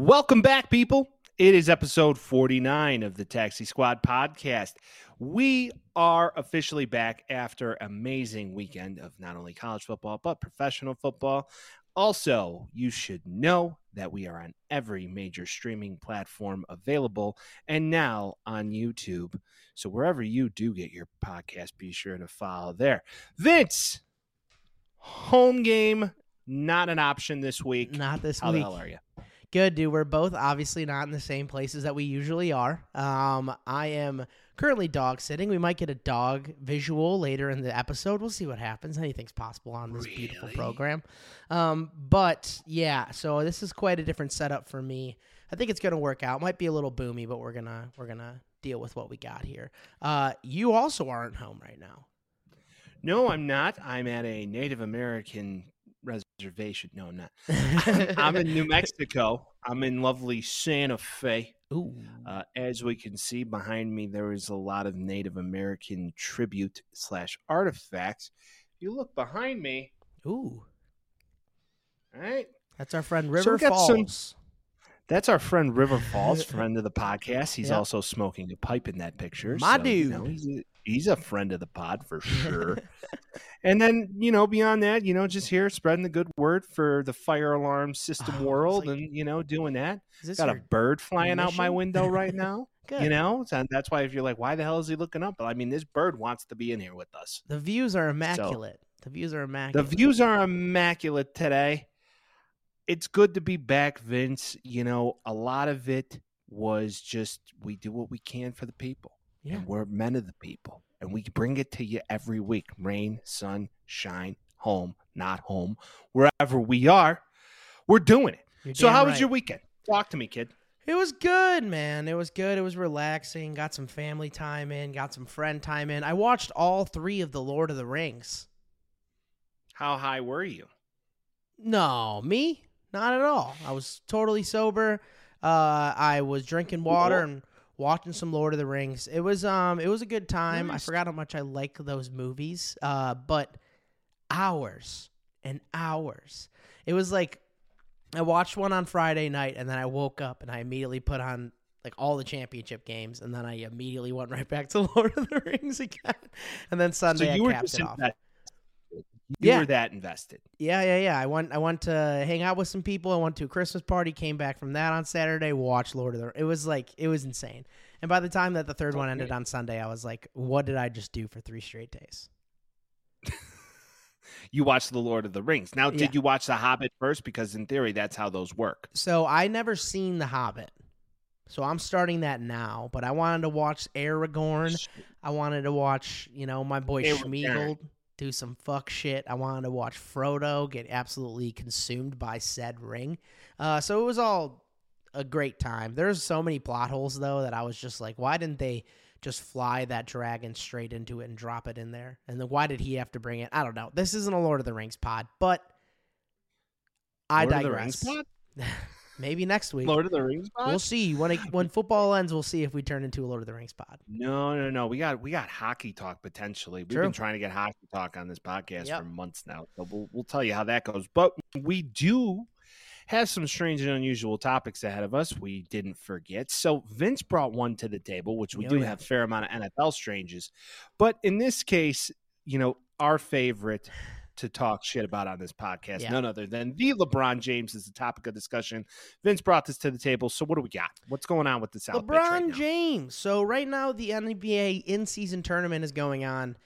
Welcome back, people. It is episode 49 of the Taxi Squad podcast. We are officially back after amazing weekend of not only college football but professional football. Also, you should know that we are on every major streaming platform available and now on YouTube. So wherever you do get your podcast, be sure to follow there. Vince, home game not an option this week. Not this How week. How the hell are you? Good, dude. We're both obviously not in the same places that we usually are. Um, I am currently dog sitting. We might get a dog visual later in the episode. We'll see what happens. Anything's possible on this beautiful program. Um, but yeah, so this is quite a different setup for me. I think it's gonna work out. Might be a little boomy, but we're gonna we're gonna deal with what we got here. Uh, you also aren't home right now. No, I'm not. I'm at a Native American reservation. No, I'm not. I'm in New Mexico. I'm in lovely Santa Fe. Ooh. Uh, as we can see behind me, there is a lot of Native American tribute slash artifacts. If you look behind me, Ooh. all right, That's our friend River we got some- Falls. that's our friend River Falls, friend of the podcast. He's Yep. also smoking a pipe in that picture. My so, you know, dude. he's, a, he's a friend of the pod for sure. and then, you know, beyond that, you know, just here spreading the good word for the fire alarm system Oh, world like- and, you know, doing that. Got a bird flying out my window right now. good? You know, so that's why if you're like, why the hell is he looking up? But I mean, this bird wants to be in here with us. The views are immaculate. the views are immaculate. The views are immaculate today. It's good to be back, Vince. You know, a lot of it was just we do what we can for the people. Yeah. And we're men of the people. And we bring it to you every week. Rain, sun, shine, home, not home. Wherever we are, we're doing it. You're so how was your weekend? Talk to me, kid. It was good, man. It was good. It was relaxing. Got some family time in. Got some friend time in. I watched all three of the Lord of the Rings. How high were you? No, me, not at all. I was totally sober. Uh, I was drinking water and watching some Lord of the Rings. It was um, it was a good time. I forgot how much I like those movies. Uh, but hours and hours. It was like I watched one on Friday night, and then I woke up and I immediately put on like all the championship games, and then I immediately went right back to Lord of the Rings again. And then Sunday so I were capped just it off. invested. You Yeah. were that invested. Yeah, yeah, yeah. I went I went to hang out with some people. I went to a Christmas party, came back from that on Saturday, watched Lord of the It was like it was insane. And by the time that the third oh, one ended on Sunday, I was like, what did I just do for three straight days? You watched The Lord of the Rings. Now, Yeah. did you watch The Hobbit first? Because in theory, that's how those work. So I never seen The Hobbit. So I'm starting that now, but I wanted to watch Aragorn. I wanted to watch, you know, my boy Aragorn. Do some fuck shit. I wanted to watch Frodo get absolutely consumed by said ring. Uh, so it was all a great time. There's so many plot holes though that I was just like, why didn't they just fly that dragon straight into it and drop it in there? And then why did he have to bring it? I don't know. This isn't a Lord of the Rings pod, but I Lord of the Rings digress. Maybe next week. Lord of the Rings pod? We'll see when it, when football ends. We'll see if we turn into a Lord of the Rings pod. No, no, no. We got we got hockey talk potentially. We've True. been trying to get hockey talk on this podcast Yep. for months now. So we'll we'll tell you how that goes. But we do have some strange and unusual topics ahead of us. We didn't forget. So Vince brought one to the table, which we Oh, do yeah. have a fair amount of NFL stranges. But in this case, you know, our favorite to talk shit about on this podcast, Yeah. none other than the LeBron James is the topic of discussion. Vince brought this to the table. So what do we got? What's going on with the South pitch right LeBron now? James. So right now the NBA in-season tournament is going on.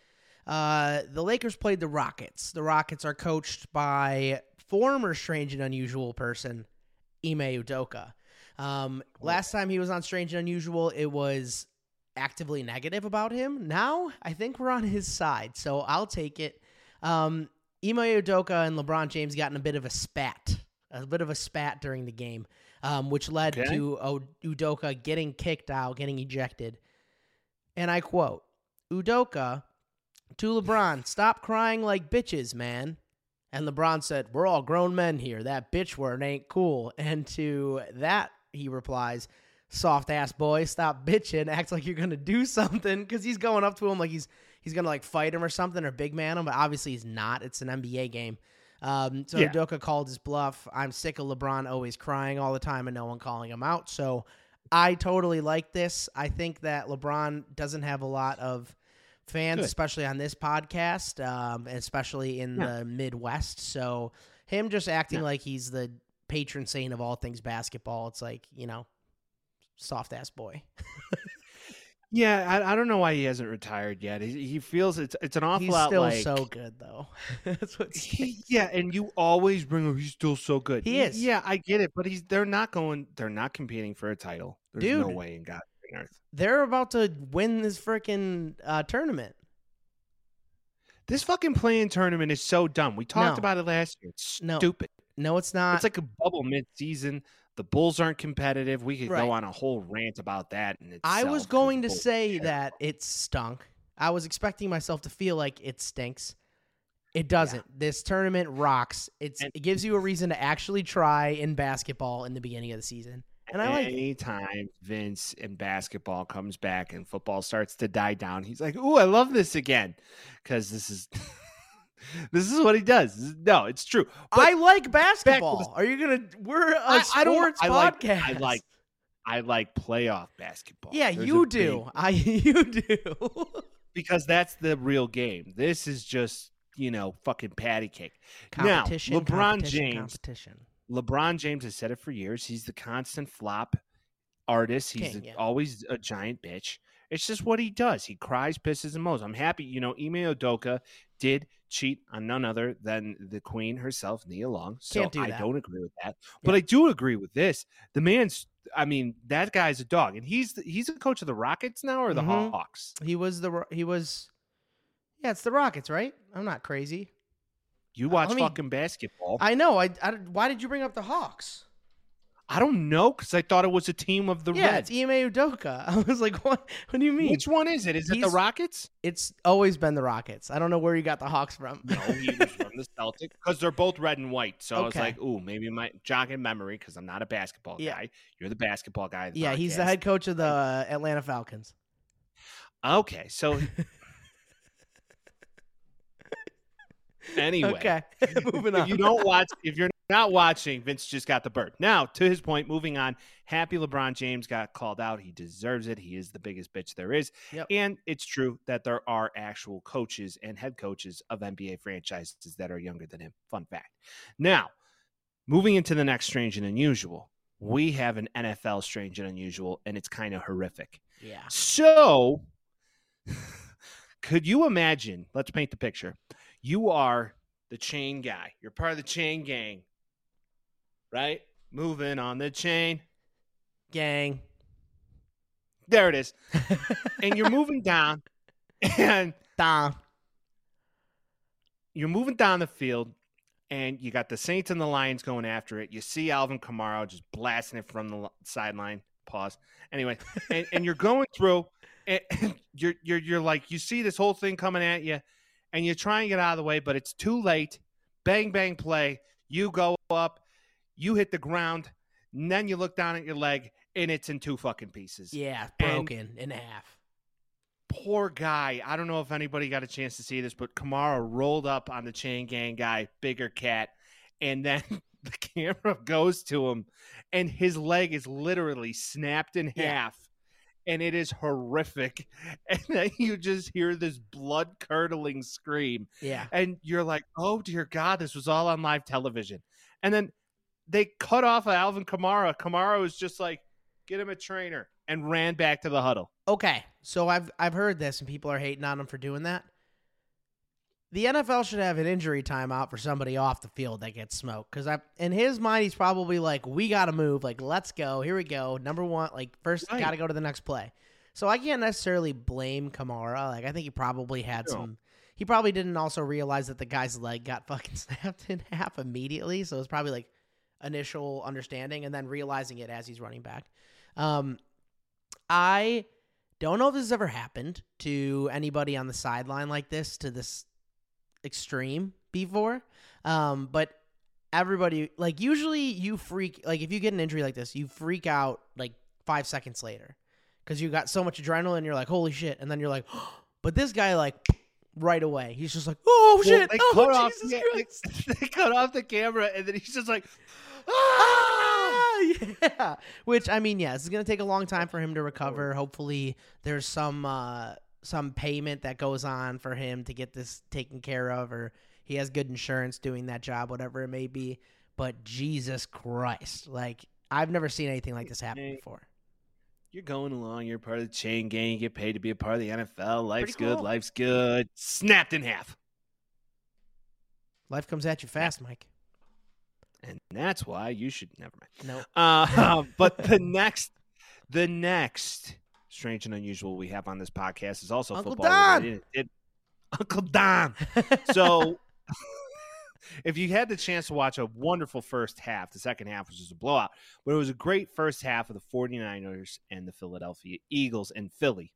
Uh, the Lakers played the Rockets. The Rockets are coached by former strange and unusual person Ime Udoka. Um, last time he was on Strange and Unusual, it was actively negative about him. Now I think we're on his side, so I'll take it. Um, Ime Udoka and LeBron James got in a bit of a spat, a bit of a spat during the game, um, which led Okay. to o- Udoka getting kicked out, getting ejected. And I quote Udoka to LeBron, stop crying like bitches, man. And LeBron said, We're all grown men here. That bitch word ain't cool. And to that, he replies, Soft ass boy, stop bitching. Act like you're gonna do something. Because he's going up to him like he's he's gonna like fight him or something or big man him, but obviously he's not. It's an NBA game. Um, so Yeah. Udoka called his bluff. I'm sick of LeBron always crying all the time and no one calling him out. So I totally like this. I think that LeBron doesn't have a lot of fans, Good. especially on this podcast, um, especially in Yeah. the Midwest. So him just acting Yeah. like he's the patron saint of all things basketball. It's like you know, soft ass boy. Yeah, I, I don't know why he hasn't retired yet. He, he feels it's it's an awful He's lot still like so good though. That's what. He, yeah, and you always bring him. He's still so good. He is. Yeah, I get it, but he's they're not going. They're not competing for a title. There's no way in God's earth. They're about to win this freaking uh, tournament. This fucking playing tournament is so dumb. We talked No. about it last year. It's stupid. No, it's not. It's like a bubble mid-season. The Bulls aren't competitive. We could Right. go on a whole rant about that. And I was going to say that it stunk. I was expecting myself to feel like it stinks. It doesn't. This tournament rocks. It's And- it gives you a reason to actually try in basketball in the beginning of the season. And I like. Anytime Vince in basketball comes back and football starts to die down, he's like, "Ooh, I love this again," because this is this is what he does. No, it's true. But I like basketball. Are you gonna? We're a I- I sports I like- podcast. I like I like playoff basketball. Yeah, There's you big- do. I you do. because that's the real game. This is just you know fucking patty cake. Now, competition. LeBron competition, James Competition. LeBron James has said it for years. He's the constant flop artist. He's King, yeah. always a giant bitch. It's just what he does. He cries, pisses, and moans. I'm happy. You know, Ime Udoka did cheat on none other than the queen herself, Nia Long. So do I don't agree with that. But I do agree with this. The man's, I mean, that guy's a dog. And he's he's a coach of the Rockets now or the Mhm. Hawks? He was the he was. Yeah, it's the Rockets, right? I'm not crazy. You watch let me- fucking basketball. I, I know. I, I why did you bring up the Hawks? Don't know because I thought it was a team of the yeah, Reds. it's Ime Udoka. I was like, what? What do you mean? Which one is it? Is it the Rockets? It's always been the Rockets. I don't know where you got the Hawks from. No, he was from the Celtics because they're both red and white. So I was like, ooh, maybe my jogging memory because I'm not a basketball Yeah. guy. You're the basketball guy. the yeah, he's the head coach of the uh, Atlanta Falcons. Okay, so anyway, Okay, moving on. if you don't watch, if you're not watching, Vince just got the bird. Now, to his point, moving on. Happy LeBron James got called out. He deserves it. He is the biggest bitch there is. Yep. And it's true that there are actual coaches and head coaches of NBA franchises that are younger than him. Fun fact. Now, moving into the next strange and unusual, we have an NFL strange and unusual, and it's kind of horrific. yeah, So, could you imagine? Let's paint the picture. You are the chain guy. You're part of the chain gang, right? Moving on the chain. gang. There it is. And you're moving down, and down. you're moving down the field, and you got the Saints and the Lions going after it. You see Alvin Kamara just blasting it from the sideline. Pause. Anyway, and, and you're going through, and you're you're you're like you see this whole thing coming at you, and you try and get out of the way, but it's too late. Bang bang play. You go up, you hit the ground, and then you look down at your leg, and it's in two fucking pieces. Yeah, And- broken in half. poor guy. I don't know if anybody got a chance to see this, but Kamara rolled up on the chain gang guy, bigger cat, and then the camera goes to him, and his leg is literally snapped in Yeah. half. And it is horrific. And then you just hear this blood curdling scream. Yeah, And you're like, oh, dear God, this was all on live television. And then they cut off Alvin Kamara. Kamara was just like, get him a trainer and ran back to the huddle. Okay, so I've I've heard this, and people are hating on him for doing that. The NFL should have an injury timeout for somebody off the field that gets smoked. Because I, in his mind, he's probably like, "We got to move. Like, let's go. Here we go. Number one. Like, first, Right. got to go to the next play." So I can't necessarily blame Kamara. Like, I think he probably had No. some. He probably didn't also realize that the guy's leg got fucking snapped in half immediately. So it's probably like initial understanding and then realizing it as he's running back. Um, I don't know if this has ever happened to anybody on the sideline like this to this extreme before. Um, but everybody like usually you freak like if you get an injury like this, you freak out like five seconds later because you got so much adrenaline. You're like, holy shit, and then you're like, but this guy like right away. He's just like, "Oh Well, shit! they oh cut off- Jesus yeah, Christ!" they cut off the camera, and then he's just like, ah! Ah, yeah. Which I mean, yes, it's gonna take a long time for him to recover. Hopefully, there's some uh some payment that goes on for him to get this taken care of, or he has good insurance doing that job, whatever it may be. But Jesus Christ, like I've never seen anything like this happen before. You're going along. You're part of the chain gang. You get paid to be a part of the NFL. Life's Pretty good. Life's good. Snapped in half. Life comes at you fast, Mike. And that's why you should never mind. No, Uh, but the next, the next strange and unusual we have on this podcast is also Uncle football Don. related. It- Uncle Don. So, if you had the chance to watch a wonderful first half, the second half was just a blowout, but it was a great first half of the 49ers and the Philadelphia Eagles in Philly.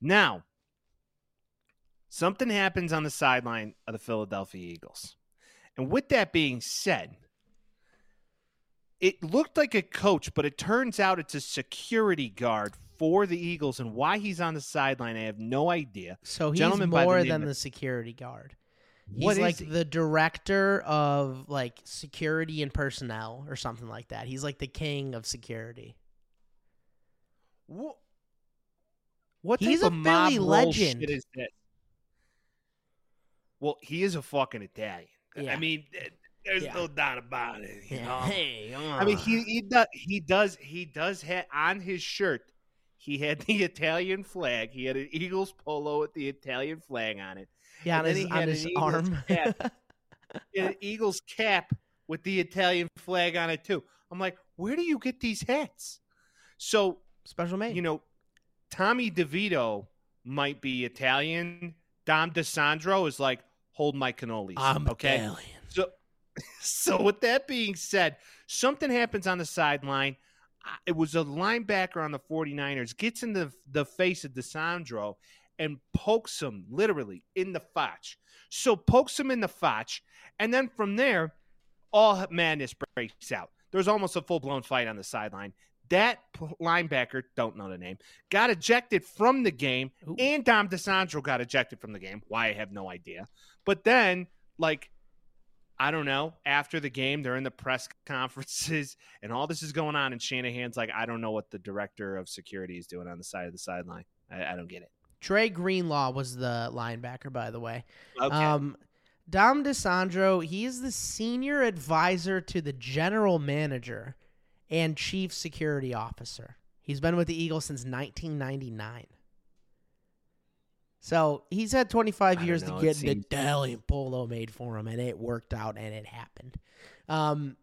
Now, something happens on the sideline of the Philadelphia Eagles. And with that being said, it looked like a coach, but it turns out it's a security guard for the Eagles. And why he's on the sideline, I have no idea. so he's Gentleman by the more than of- the security guard. He's What like he? the director of like security and personnel or something like that. He's like the king of security. What, what He's a mob Philly legend. is that? Well, he is a fucking Italian. Yeah. I mean, there's Yeah. no doubt about it. You know? Hey, I mean, he he does he does he does have on his shirt. He had the Italian flag. He had an Eagles polo with the Italian flag on it. Yeah, on his, he on his an Eagles arm. cap. An Eagles cap with the Italian flag on it too. I'm like, where do you get these hats? So Special made. you know, Tommy DeVito might be Italian. Dom DiSandro is like, hold my cannolis. I'm okay. Italian. So, so with that being said, something happens on the sideline. It was a linebacker on the 49ers gets in the, the face of DiSandro and pokes him literally in the fotch. So pokes him in the fotch, and then from there, all madness breaks out. There's almost a full blown fight on the sideline. That linebacker, don't know the name, got ejected from the game, Ooh. and Dom DiSandro got ejected from the game. Why I have no idea. But then, like, I don't know. After the game, they're in the press conferences, and all this is going on. And Shanahan's like, I don't know what the director of security is doing on the side of the sideline. I, I don't get it. Dre Greenlaw was the linebacker, by the way. Okay. Um, Dom DiSandro, he is the senior advisor to the general manager and chief security officer. He's been with the Eagles since 1999. So he's had 25 don't years know, to get seems- Italian polo made for him, and it worked out and it happened. Um,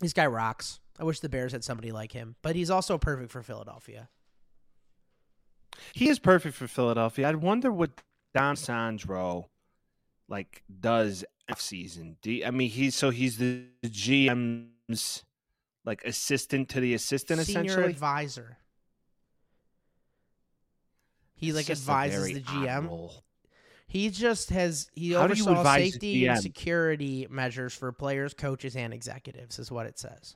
this guy rocks. I wish the Bears had somebody like him, but he's also perfect for Philadelphia. He is perfect for Philadelphia. I wonder what Don Sandro like does off season. Do you- I mean he's so he's the GM's like assistant to the assistant Senior essentially. advisor. He like advises the GM. He just has he How you oversaw safety and security measures for players, coaches, and executives, is what it says.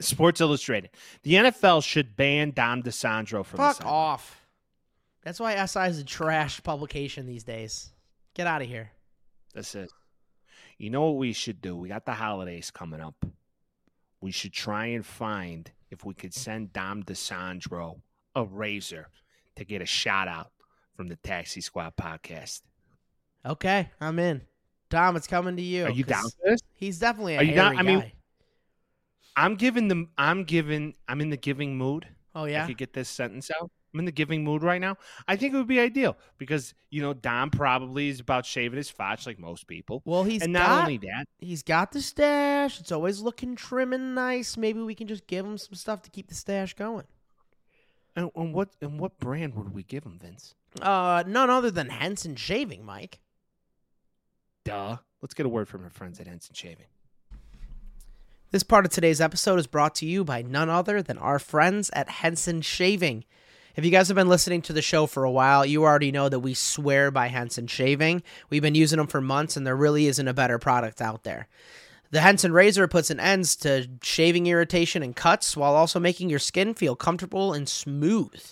Sports Illustrated. The NFL should ban Dom DiSandro from the Fuck sideline. off. That's why SI is a trash publication these days. Get out of here. That's it. You know what we should do? We got the holidays coming up. We should try and find if we could send Dom DiSandro a razor to get a shout out from the Taxi Squad podcast. Okay, I'm in. Dom, it's coming to you. Are you down for this? He's definitely a Are you down? I mean, guy. I'm giving them. I'm giving. I'm in the giving mood. oh I yeah. could get this sentence out. I'm in the giving mood right now. I think it would be ideal because you know Dom probably is about shaving his fotch like most people, Well, he's and not got only that, he's got the stash. It's always looking trim and nice. Maybe we can just give him some stuff to keep the stash going. and, and what and what brand would we give him, Vince? Uh, none other than Henson Shaving, Mike. Duh. Let's get a word from our friends at Henson Shaving. This part of today's episode is brought to you by none other than our friends at Henson Shaving. If you guys have been listening to the show for a while, you already know that we swear by Henson Shaving. We've been using them for months, and there really isn't a better product out there. The Henson razor puts an end to shaving irritation and cuts while also making your skin feel comfortable and smooth.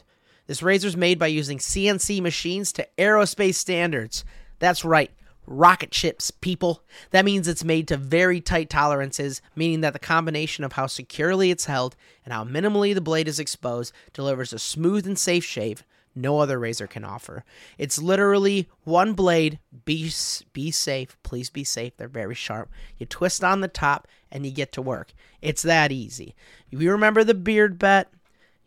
This razor is made by using CNC machines to aerospace standards. That's right, rocket ships, people. That means it's made to very tight tolerances, meaning that the combination of how securely it's held and how minimally the blade is exposed delivers a smooth and safe shave no other razor can offer. It's literally one blade. Be be safe, please be safe. They're very sharp. You twist on the top and you get to work. It's that easy. You remember the beard bet?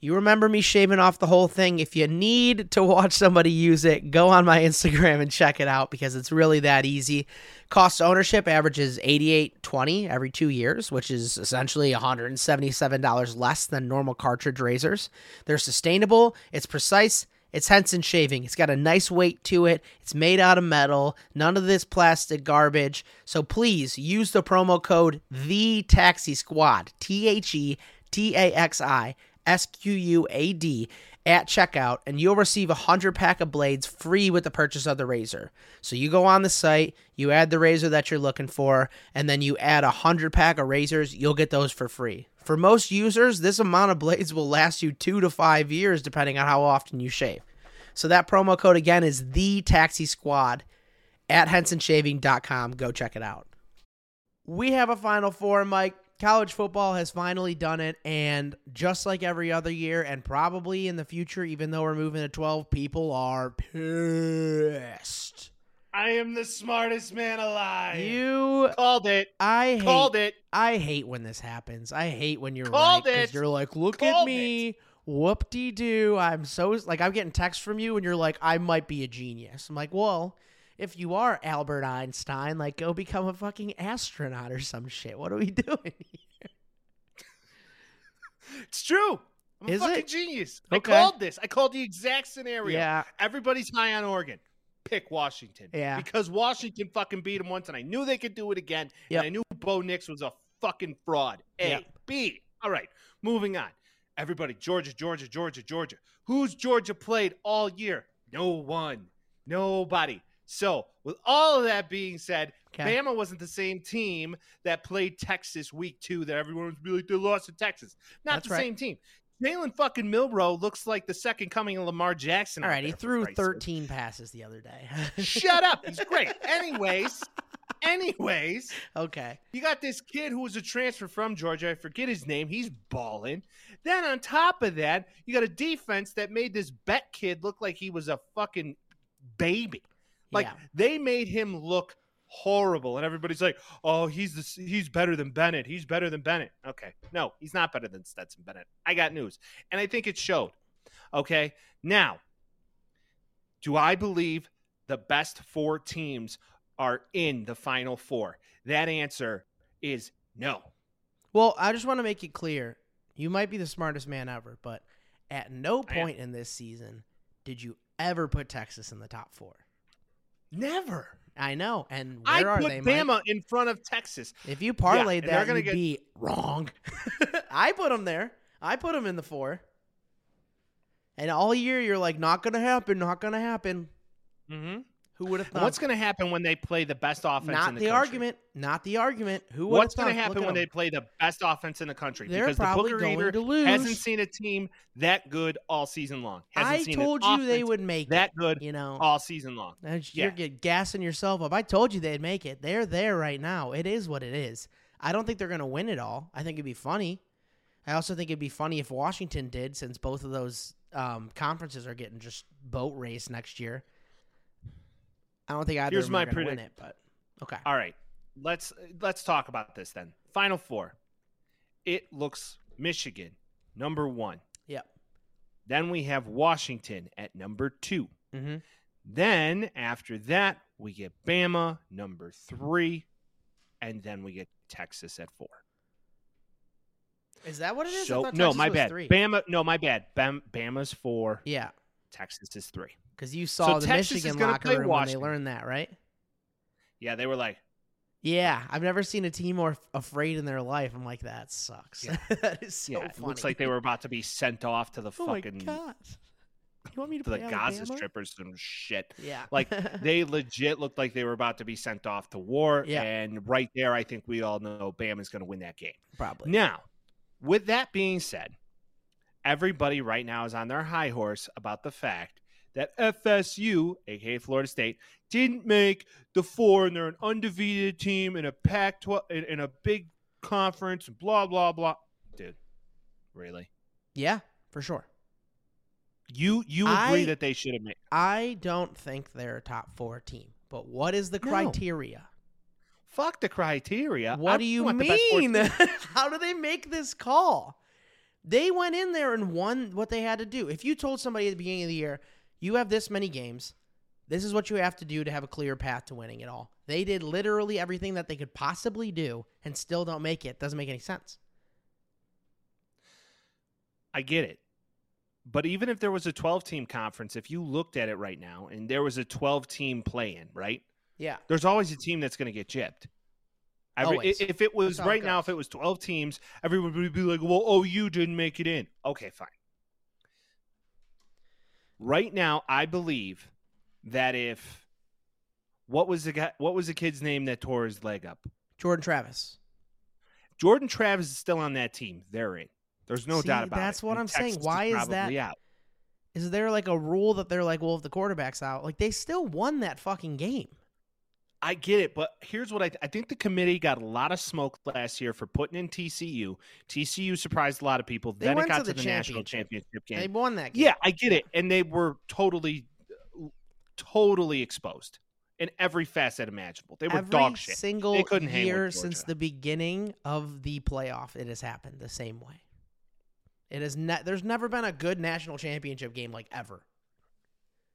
You remember me shaving off the whole thing. If you need to watch somebody use it, go on my Instagram and check it out because it's really that easy. Cost ownership averages 88.20 every 2 years, which is essentially $177 less than normal cartridge razors. They're sustainable, it's precise, it's Henson shaving. It's got a nice weight to it. It's made out of metal. None of this plastic garbage. So please use the promo code the Taxi Squad. T H E T A X I S Q U A D at checkout and you'll receive a 100 pack of blades free with the purchase of the razor. So you go on the site, you add the razor that you're looking for, and then you add a 100 pack of razors, you'll get those for free. For most users, this amount of blades will last you 2 to 5 years depending on how often you shave. So that promo code again is the Taxi Squad at hensonshaving.com. Go check it out. We have a final four, Mike college football has finally done it and just like every other year and probably in the future even though we're moving to 12 people are pissed I am the smartest man alive. you called it. i Called hate it. i hate when this happens i hate when you're Called right 'cause it. you're like look at Called me whoop de doo i'm so like i'm getting texts from you and you're like i might be a genius i'm like well if you are Albert Einstein, like go become a fucking astronaut or some shit. What are we doing? Here? It's true. I'm Is a fucking it? genius. Okay. I called this. I called the exact scenario. Yeah. Everybody's high on Oregon. Pick Washington. Yeah. Because Washington fucking beat them once, and I knew they could do it again. Yep. And I knew Bo Nix was a fucking fraud. A. Yep. B. All right. Moving on. Everybody, Georgia, Georgia, Georgia, Georgia. Who's Georgia played all year? No one. Nobody. So, with all of that being said, Okay. Bama wasn't the same team that played Texas week two that everyone was really like, they lost to Texas. Not That's the right. same team. Jalen fucking Milroe looks like the second coming of Lamar Jackson. All right, he threw 13 passes the other day. Shut up. He's great. Anyways, anyways, okay. you got this kid who was a transfer from Georgia. I forget his name. He's balling. Then on top of that, you got a defense that made this bet kid look like he was a fucking baby. Like yeah. they made him look horrible, and everybody's like, "Oh, he's the, he's better than Bennett. He's better than Bennett." Okay, no, he's not better than Stetson Bennett. I got news, and I think it showed. Okay, now, do I believe the best four teams are in the final four? That answer is no. Well, I just want to make it clear. You might be the smartest man ever, but at no point in this season did you ever put Texas in the top four. Never. I know. And I where are put they, Mike? Bama in front of Texas. If you parlayed they're that, gonna you'd be wrong. I put them there. I put them in the four. And all year you're like, not gonna happen, not gonna happen. Mm-hmm. Who would have thought? What's going to happen when they play the best offense not in the, the, country? argument. Not the argument. Who would What's going to happen when they play the best offense in the country? They're because probably the Booger going Eater to lose. hasn't seen a team that good all season long. Hasn't I told you they would make that it. good You know, all season long. You're get gassing yourself up. I told you they'd make it. They're there right now. It is what it is. I don't think they're going to win it all. I think it'd be funny. I also think it'd be funny if Washington did, since both of those um, conferences are getting just boat race next year. I don't think either Here's of them my are to win it, but okay. All right, let's let's talk about this then. Final four. It looks Michigan number one. Yep. Then we have Washington at number two. Mm-hmm. Then after that, we get Bama number three, and then we get Texas at four. Is that what it is? So no, my bad. Three. Bama, no, my bad. Bam, Bama's four. Yeah, Texas is three. Because you saw the Texas Michigan locker room Washington. when they learned that, right? Yeah, they were like, Yeah, I've never seen a team more f- afraid in their life. I'm like, that sucks. Yeah. that is so yeah, it funny. looks like they were about to be sent off to the oh fucking my god! You want me to to the Gaza Alabama? strippers and shit. Yeah, Like they legit looked like they were about to be sent off to war. Yeah. And right there, I think we all know Bama's going to win that game. probably. Now, with that being said, everybody right now is on their high horse about the fact that FSU, aka Florida State, didn't make the four, and they're an undefeated team in a Pac-12 in, in a big conference, and blah blah blah. Dude, really? Yeah, for sure. You you agree I- that they should have made? I don't think they're a top four team. But what is the No. criteria? Fuck the criteria. What I do you want the best four mean? How do they make this call? They went in there and won what they had to do. If you told somebody at the beginning of the year, you have this many games, this is what you have to do to have a clear path to winning it all. They did literally everything that they could possibly do and still don't make it. Doesn't make any sense. I get it. But even if there was a 12 team conference, if you looked at it right now and there was a 12 team play in, right? Yeah. There's always a team that's going to get gypped. Every, if it was how it right now, if it was 12 teams, everyone would be like, well, oh, you didn't make it in. Okay, fine. Right now, I believe that if what was the guy what was the kid's name that tore his leg up? Jordan Travis. Jordan Travis is still on that team. They're in. There's no See, doubt about it. that's what And I'm saying. Why is probably that- out. Is there like a rule that they're like, well, if the quarterback's out, like they still won that fucking game. I get it, but here's what I I think the committee got a lot of smoke last year for putting in TCU. TCU surprised a lot of people. They then went it got to to the the, national championship. game. They won that game. Yeah, I get it, and they were totally, totally exposed in every facet imaginable. They were Every dog shit. single They couldn't year since the beginning of the playoff, it has happened the same way. It has ne- there's never been a good national championship game like ever.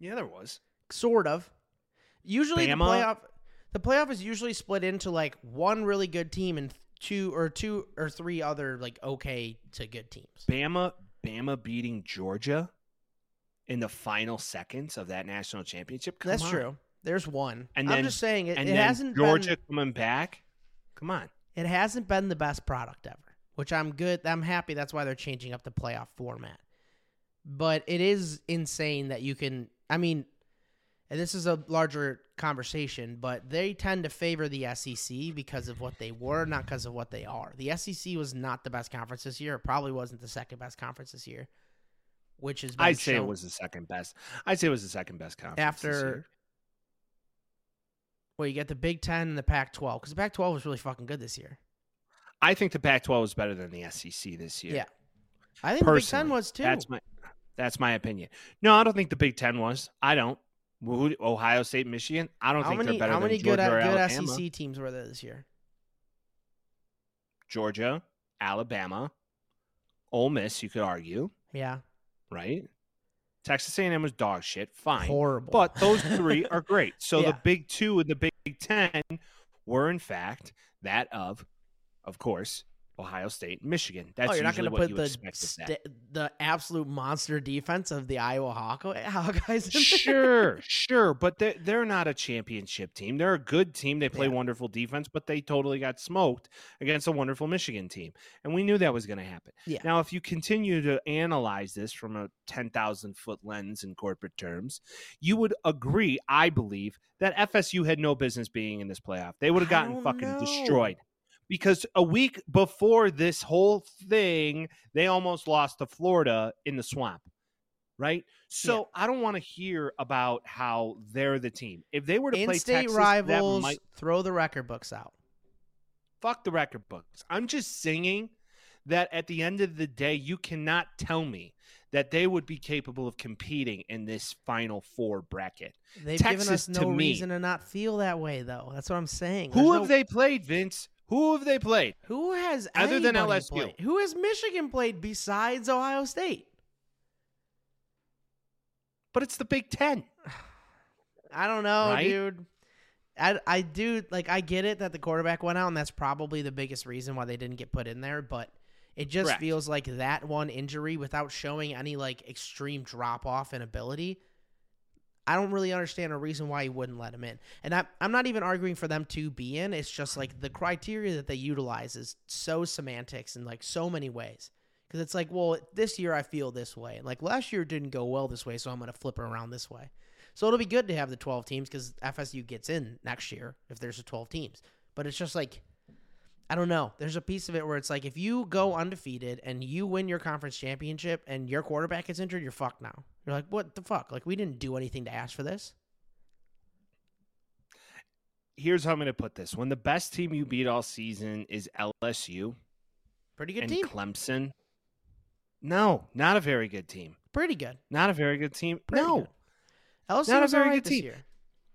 Yeah, there was. Sort of. Usually the playoff the playoff is usually split into like one really good team and two or two or three other like okay to good teams. Bama, Bama beating Georgia in the final seconds of that national championship. Come That's on. true. There's one. And I'm then- just saying it, And it hasn't Georgia been coming back. Come on. it hasn't been the best product ever, which I'm good. I'm happy. That's why they're changing up the playoff format. But it is insane that you can. I mean, and this is a larger conversation, but they tend to favor the SEC because of what they were, not because of what they are. The SEC was not the best conference this year. It probably wasn't the second best conference this year, which is I'd say it was the second best. I'd say it was the second best conference after. Well, you get the Big Ten and the Pac-12 because the Pac-12 was really fucking good this year. I think the Pac-12 was better than the SEC this year. Yeah. I think the Big Ten was too. That's my that's my opinion. No, I don't think the Big Ten was. I don't. Who- Ohio State, Michigan. I don't how think many they're better how than many good Georgia or good Alabama. SEC teams were there this year? Georgia, Alabama, Ole Miss. You could argue, Yeah, right? Texas A&M was dog shit. Fine, horrible. but those three are great. So Yeah. the Big Two and the Big Ten were in fact that of, of course, Ohio State, Michigan. That's oh, you're not going to put the expect of that. st- the absolute monster defense of the Iowa Hawk- Hawkeyes. sure, sure, but they're, they're not a championship team. They're a good team. They play Yeah. wonderful defense, but they totally got smoked against a wonderful Michigan team. And we knew that was going to happen. Yeah. Now, if you continue to analyze this from a 10,000 foot lens in corporate terms, you would agree, I believe, that FSU had no business being in this playoff. They would have gotten fucking know. destroyed. Because a week before this whole thing, they almost lost to Florida in the swamp right? So I don't want to hear about how they're the team. If they were to play In-state Texas, rivals that might throw the record books out. fuck the record books. I'm just saying that at the end of the day, you cannot tell me that they would be capable of competing in this Final Four bracket. They've given Texas, us to no me- reason to not feel that way, though. That's what I'm saying. Who There's have no- they played, Vince? Who have they played? Who has other than LSU? played? Who has Michigan played besides Ohio State? But it's the Big Ten. I don't know, Right? dude. I, I do like I get it that the quarterback went out and that's probably the biggest reason why they didn't get put in there, but it just Correct. feels like that one injury without showing any like extreme drop off in ability. I don't really understand a reason why you wouldn't let him in. And I, I'm not even arguing for them to be in. It's just like the criteria that they utilize is so semantics in like so many ways. Because it's like, well, this year I feel this way. Like last year didn't go well this way, so I'm going to flip it around this way. So it'll be good to have the 12 teams because FSU gets in next year if there's a 12 teams. But it's just like, I don't know. There's a piece of it where it's like if you go undefeated and you win your conference championship and your quarterback gets injured, you're fucked now. You're like, what the fuck? Like we didn't do anything to ask for this. Here's how I'm going to put this: when the best team you beat all season is LSU Pretty good and team. Clemson, no, not a very good team. Pretty good. Not a very good team. Pretty no. good. LSU Not a very right good team. year.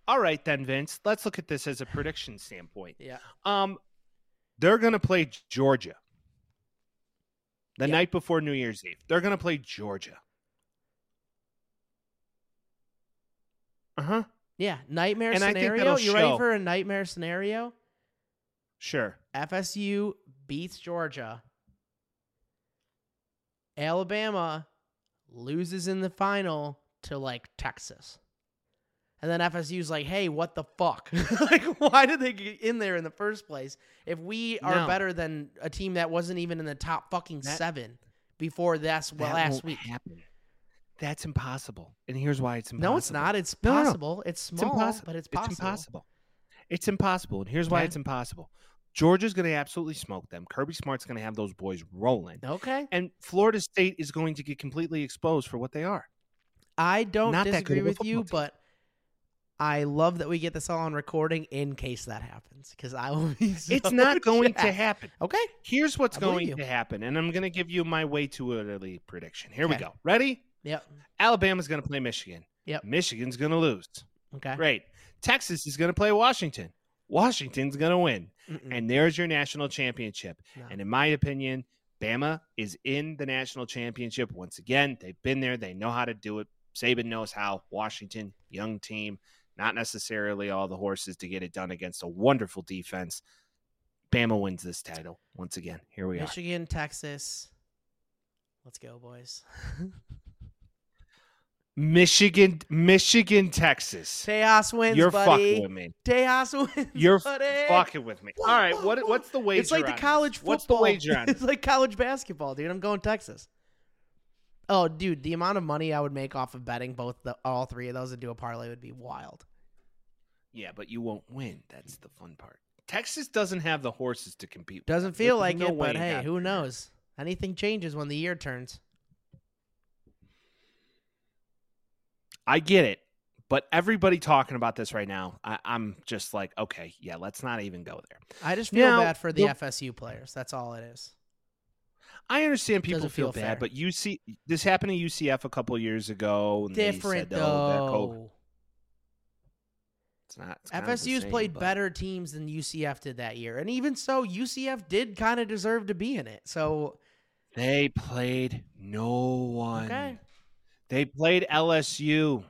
All right then, Vince. Let's look at this as a prediction standpoint. Yeah. Um, they're going to play Georgia the Yep. night before New Year's Eve. They're going to play Georgia. Uh huh. Yeah. Nightmare And scenario. You ready for a nightmare scenario? Sure. FSU beats Georgia. Alabama loses in the final to like Texas. And then FSU's like, hey, what the fuck? like, why did they get in there in the first place if we are No. better than a team that wasn't even in the top fucking That- seven before this well, last week? happen. That's impossible. And here's why it's impossible. No, it's not. It's No, no, no. possible. It's It's small, impossible. but it's possible. It's impossible. It's impossible. And here's why it's impossible. Georgia's going to absolutely smoke them. Kirby Smart's going to have those boys rolling. Okay. And Florida State is going to get completely exposed for what they are. I don't Not disagree with you, but I love that we get this all on recording in case that happens because I will be. So It's not going to happen. Okay. Here's what's going you. to happen. And I'm going to give you my way too early prediction. Here we go. Ready? Yep. Alabama's going to play Michigan. Yep. Michigan's going to lose. Okay. Great. Texas is going to play Washington. Washington's going to win. Mm-mm. And there's your national championship. No. And in my opinion, Bama is in the national championship once again. They've been there. They know how to do it. Saban knows how. Washington, young team, not necessarily all the horses to get it done against a wonderful defense. Bama wins this title once again. Here we are. Michigan, Texas. Let's go, boys. Michigan, Michigan, Texas. Tejas wins, You're buddy. fucking with me. Tejas wins. You're buddy. fucking with me. All right, what what's the wager? It's like the college football. What's the wager it's like college basketball, dude. I'm going Texas. Oh, dude, the amount of money I would make off of betting both the all three of those and do a parlay would be wild. Yeah, but you won't win. That's the fun part. Texas doesn't have the horses to compete. Doesn't feel There's like no it, but hey, who knows? Anything changes when the year turns. I get it, but everybody talking about this right now, I, I'm just like, okay, yeah, let's not even go there. I just feel Now, bad for the FSU players. That's all it is. I understand people feel, feel bad, fair. but UC this happened to UCF a couple years ago. And Different they said, oh, though. It's not. It's FSU's same, played but- better teams than UCF did that year, and even so, UCF did kind of deserve to be in it. So They played no one. okay, They played LSU.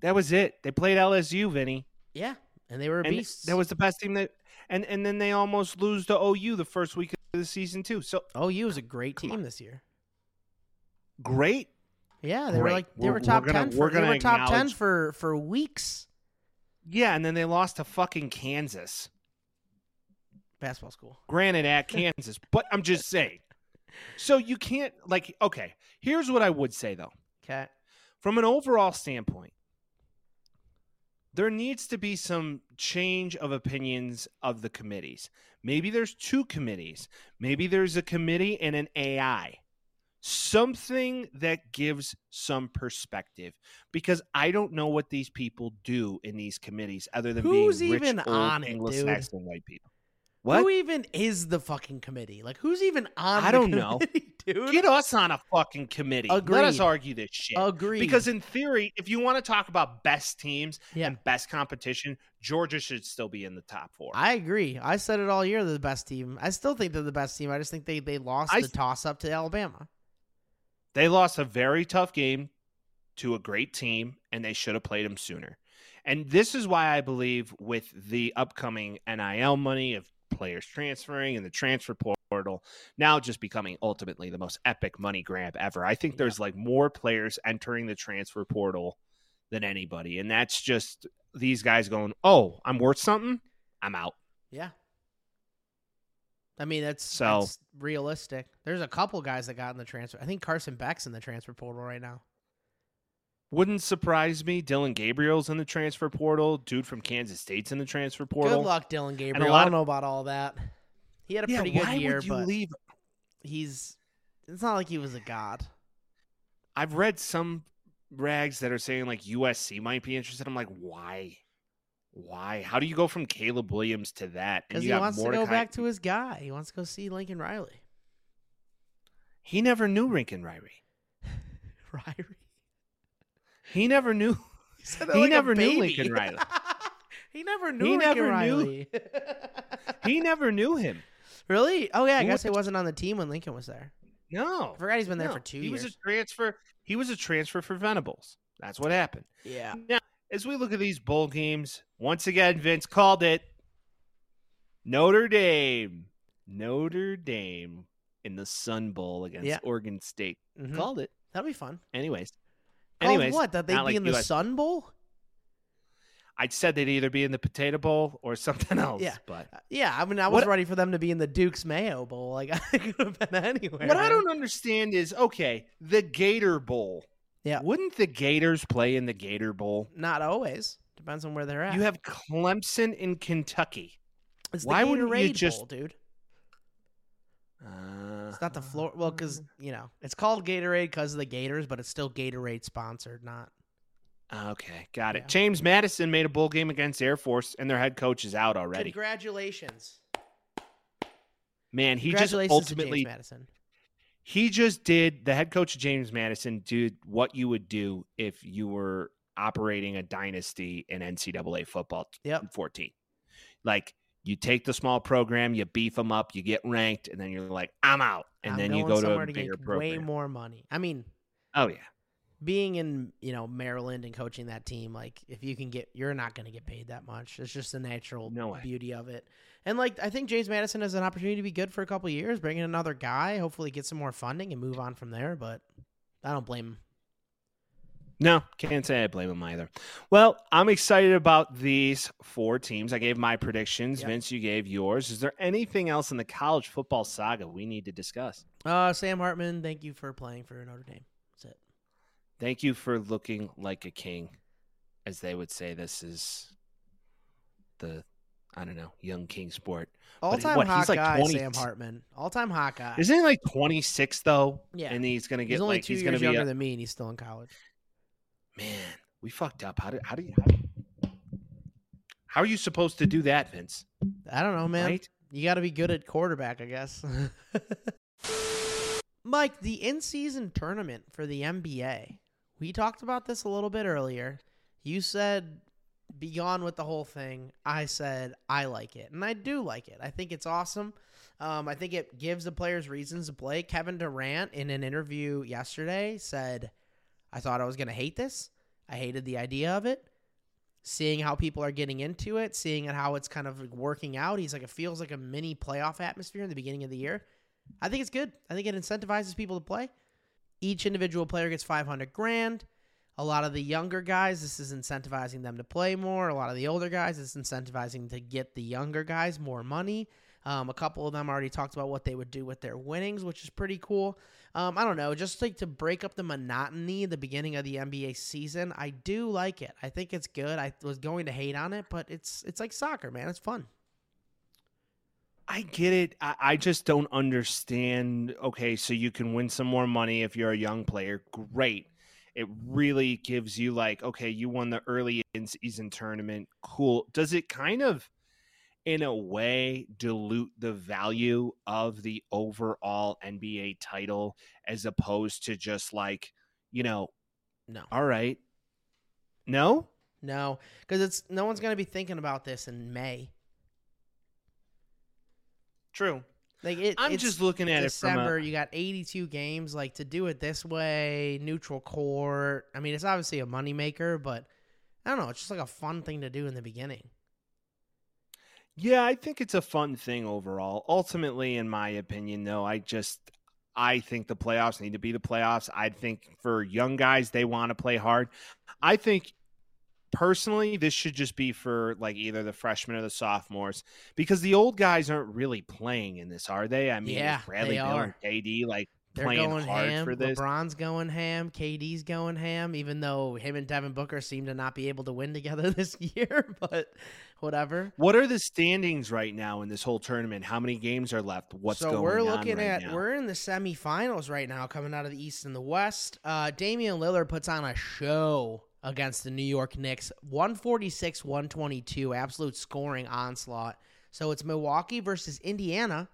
That was it. They played LSU, Vinny. yeah, and they were beasts. that was the best team that and and then they almost lose to OU the first week of the season too. So OU was a great team on. this year. great. Yeah, they were like they We're- were we're top gonna- ten. For, they were top ten for for weeks. Yeah, and then they lost to fucking Kansas. Basketball school. Granted at Kansas, but I'm just saying. So you can't like okay, here's what I would say though. Okay. From an overall standpoint, there needs to be some change of opinions of the committees. Maybe there's two committees. Maybe there's a committee and an AI. Something that gives some perspective because I don't know what these people do in these committees other than Who's being rich, even old on it, Anglo-Saxon white people. What? Who even is the fucking committee? Like, who's even on? I don't know. dude. Get us on a fucking committee. Let us argue this shit. Agree. Because in theory, if you want to talk about best teams Yeah. and best competition, Georgia should still be in the top four. I agree. I said it all year. They're the best team. I still think they're the best team. I just think they they lost I the toss up to Alabama. they lost a very tough game to a great team, and they should have played them sooner. And this is why I believe with the upcoming NIL money of players transferring and the transfer portal now just becoming ultimately the most epic money grab ever. I think there's like more players entering the transfer portal than anybody. And that's just these guys going, Oh, I'm worth something. I'm out. Yeah. I mean, that's, So- that's realistic. There's a couple guys that got in the transfer. I think Carson Beck's in the transfer portal right now. Wouldn't surprise me. Dillon Gabriel's in the transfer portal. Dude from Kansas State's in the transfer portal. Good luck, Dillon Gabriel. lot I don't know about all that. He had a yeah, pretty good why year, would you but leave? he's it's not like he was a god. I've read some rags that are saying like USC might be interested. I'm like, why? Why? How do you go from Caleb Williams to that? Because he wants to go back to his guy. He wants to go see Lincoln Riley. He never knew Lincoln Riley. Riley. He never knew. He, He like never knew. Lincoln Riley. he never knew He Lincoln never knew- Riley. He never knew him. really? Oh yeah, I He guess he wasn't on the team when Lincoln was there. No, I forgot he's been there no. for two he years. was a transfer. He was a transfer for Venables. That's what happened. yeah. Now, as we look at these bowl games, once again, Vince called it. Notre Dame, Notre Dame in the Sun Bowl against Yeah. Oregon State. Mhm. Called it. That'll be fun. Anyways, anyways, what? That they'd be like in the US Sun Bowl? I said they'd either be in the Potato Bowl or something else. Yeah. but Yeah, I mean, I was What- ready for them to be in the Duke's Mayo Bowl. Like, I could have been anywhere. what I don't understand is okay, the Gator Bowl. Yeah. Wouldn't the Gators play in the Gator Bowl? Not always. Depends on where they're at. You have Clemson in Kentucky. it's the why wouldn't you just- Bowl, dude? Uh, It's not the floor. Well, because you know it's called Gatorade because of the Gators, but it's still Gatorade sponsored, not. Okay, got it. Yeah. James Madison made a bowl game against Air Force, and their head coach is out already. Congratulations! Man, he just ultimately to James Madison. he just did the head coach of James Madison did what you would do if you were operating a dynasty in NCAA football Yep. 14. Like you take the small program, you beef them up, you get ranked, and then you're like, I'm out. And I'm then you go to a bigger get program. way more money. I mean, Oh yeah. being in you know Maryland and coaching that team, like if you can get, you're not going to get paid that much. It's just the natural No beauty of it. And like I think James Madison has an opportunity to be good for a couple years, bring in another guy, hopefully get some more funding and move on from there. But I don't blame him. No, can't say I blame him either. Well, I'm excited about these four teams. I gave my predictions. Yep. Vince, you gave yours. Is there anything else in the college football saga we need to discuss? Uh, Sam Hartman, thank you for playing for Notre Dame. That's it. Thank you for looking like a king, as they would say. This is the, I don't know, young king sport. All time what, hot he's like guy, 20 Sam Hartman. All time hot guy. Isn't he like 26 though? Yeah. and he's gonna get he's only like two he's years gonna be younger a, than me, and he's still in college. Man. We fucked up. How did how do you how, do you- how are you supposed to do that, Vince? I don't know, man. Right? You got to be good at quarterback, I guess. Mike, the in-season tournament for the NBA. We talked about this a little bit earlier. You said be gone with the whole thing. I said I like it, and I do like it. I think it's awesome. Um, I think it gives the players reasons to play. Kevin Durant, in an interview yesterday, said, "I thought I was going to hate this. I hated the idea of it. Seeing how people are getting into it, seeing how it's kind of working out. He's like, it feels like a mini playoff atmosphere in the beginning of the year. I think it's good. I think it incentivizes people to play. Each individual player gets 500 grand. A lot of the younger guys, this is incentivizing them to play more. A lot of the older guys, it's incentivizing to get the younger guys more money. Um, a couple of them already talked about what they would do with their winnings, which is pretty cool. Um, I don't know, just like to break up the monotony the beginning of the NBA season. I do like it. I think it's good. I was going to hate on it, but it's it's like soccer, man. It's fun. I get it. I, I just don't understand. Okay, so you can win some more money if you're a young player. Great. It really gives you like, okay, you won the early in season tournament. Cool. Does it kind of, in a way, dilute the value of the overall NBA title as opposed to just like, you know, No, all right. No? no, because it's no one's going to be thinking about this in May. True. Like it, I'm just looking at December. it from a, you got 82 games. Like to do it this way, neutral court. I mean, it's obviously a moneymaker, but I don't know. It's just like a fun thing to do in the beginning. Yeah, I think it's a fun thing overall. Ultimately, in my opinion, though, I just I think the playoffs need to be the playoffs. I think for young guys, they want to play hard. I think personally, this should just be for like either the freshmen or the sophomores because the old guys aren't really playing in this, are they? I mean, Yeah, Bradley Beal are. and KD like They're playing going hard ham. for this. LeBron's going ham. KD's going ham. Even though him and Devin Booker seem to not be able to win together this year, but whatever. What are the standings right now in this whole tournament? How many games are left? What's so going we're looking right at now? we're in the semifinals right now, coming out of the East and the West. Uh, Damian Lillard puts on a show against the New York Knicks, 146-122, absolute scoring onslaught. So it's Milwaukee versus Indiana,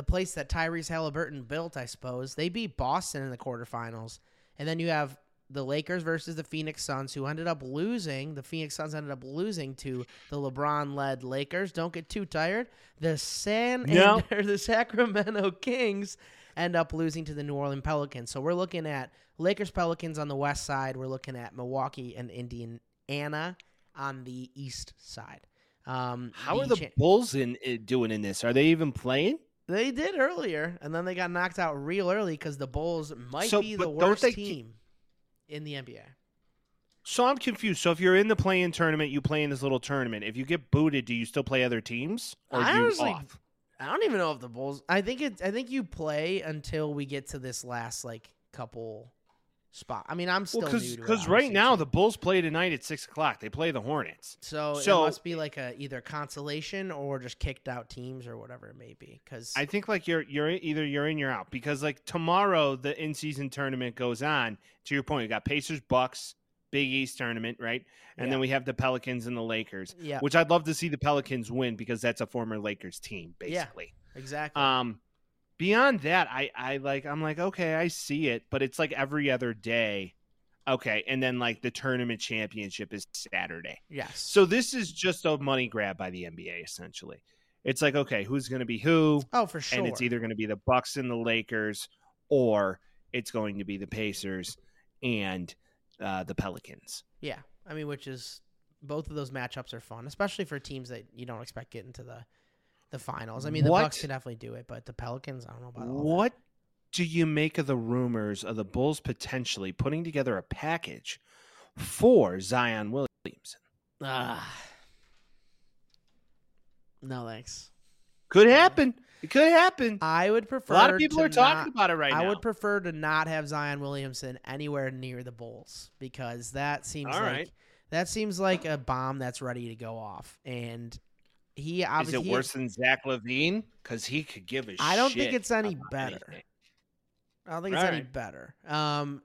the place that Tyrese Halliburton built, I suppose. They beat Boston in the quarterfinals, and then you have the Lakers versus the Phoenix Suns, who ended up losing. The Phoenix Suns ended up losing to the LeBron-led Lakers. Don't get too tired. The San No. or the Sacramento Kings end up losing to the New Orleans Pelicans. So we're looking at Lakers Pelicans on the west side. We're looking at Milwaukee and Indiana on the east side. Um, How are the cha- Bulls in uh, doing in this? Are they even playing? They did earlier, and then they got knocked out real early because the Bulls might So, be the worst they team in the NBA. So I'm confused. So if you're in the play-in tournament, you play in this little tournament. If you get booted, do you still play other teams, or I you honestly- off? I don't even know if the Bulls. I think it. I think you play until we get to this last like couple spot. I mean, I'm still Well, because right now the Bulls play tonight at six o'clock. They play the Hornets. so, so- it must be like a either consolation or just kicked out teams or whatever it may be. Because I think like you're you're either you're in you're out because like tomorrow the in season tournament goes on. To your point, we got Pacers, Bucks, Big East tournament, right? And Yeah. then we have the Pelicans and the Lakers, yeah, which I'd love to see the Pelicans win because that's a former Lakers team, Yeah. basically. exactly. Um, beyond that, I I like I'm like okay, I see it, but it's like every other day. Okay, and then like the tournament championship is Saturday. yes. So this is just a money grab by the NBA essentially. It's like okay, who's going to be who? oh, for sure. and it's either going to be the Bucks and the Lakers, or it's going to be the Pacers and uh, the Pelicans. Yeah, I mean, which is both of those matchups are fun, especially for teams that you don't expect get into the the finals. I mean, the What- Bucks can definitely do it, but the Pelicans, I don't know about all that. What do you make of the rumors of the Bulls potentially putting together a package for Zion Williamson? Ah. no thanks. Could happen. It could happen. I would prefer. A lot of people are talking not- about it right I now. I would prefer to not have Zion Williamson anywhere near the Bulls because that seems All like right. that seems like a bomb that's ready to go off, and he Is obviously. it he- worse than Zach LaVine? Because he could give a I don't think it's any better. anything. I don't think it's any better. Um,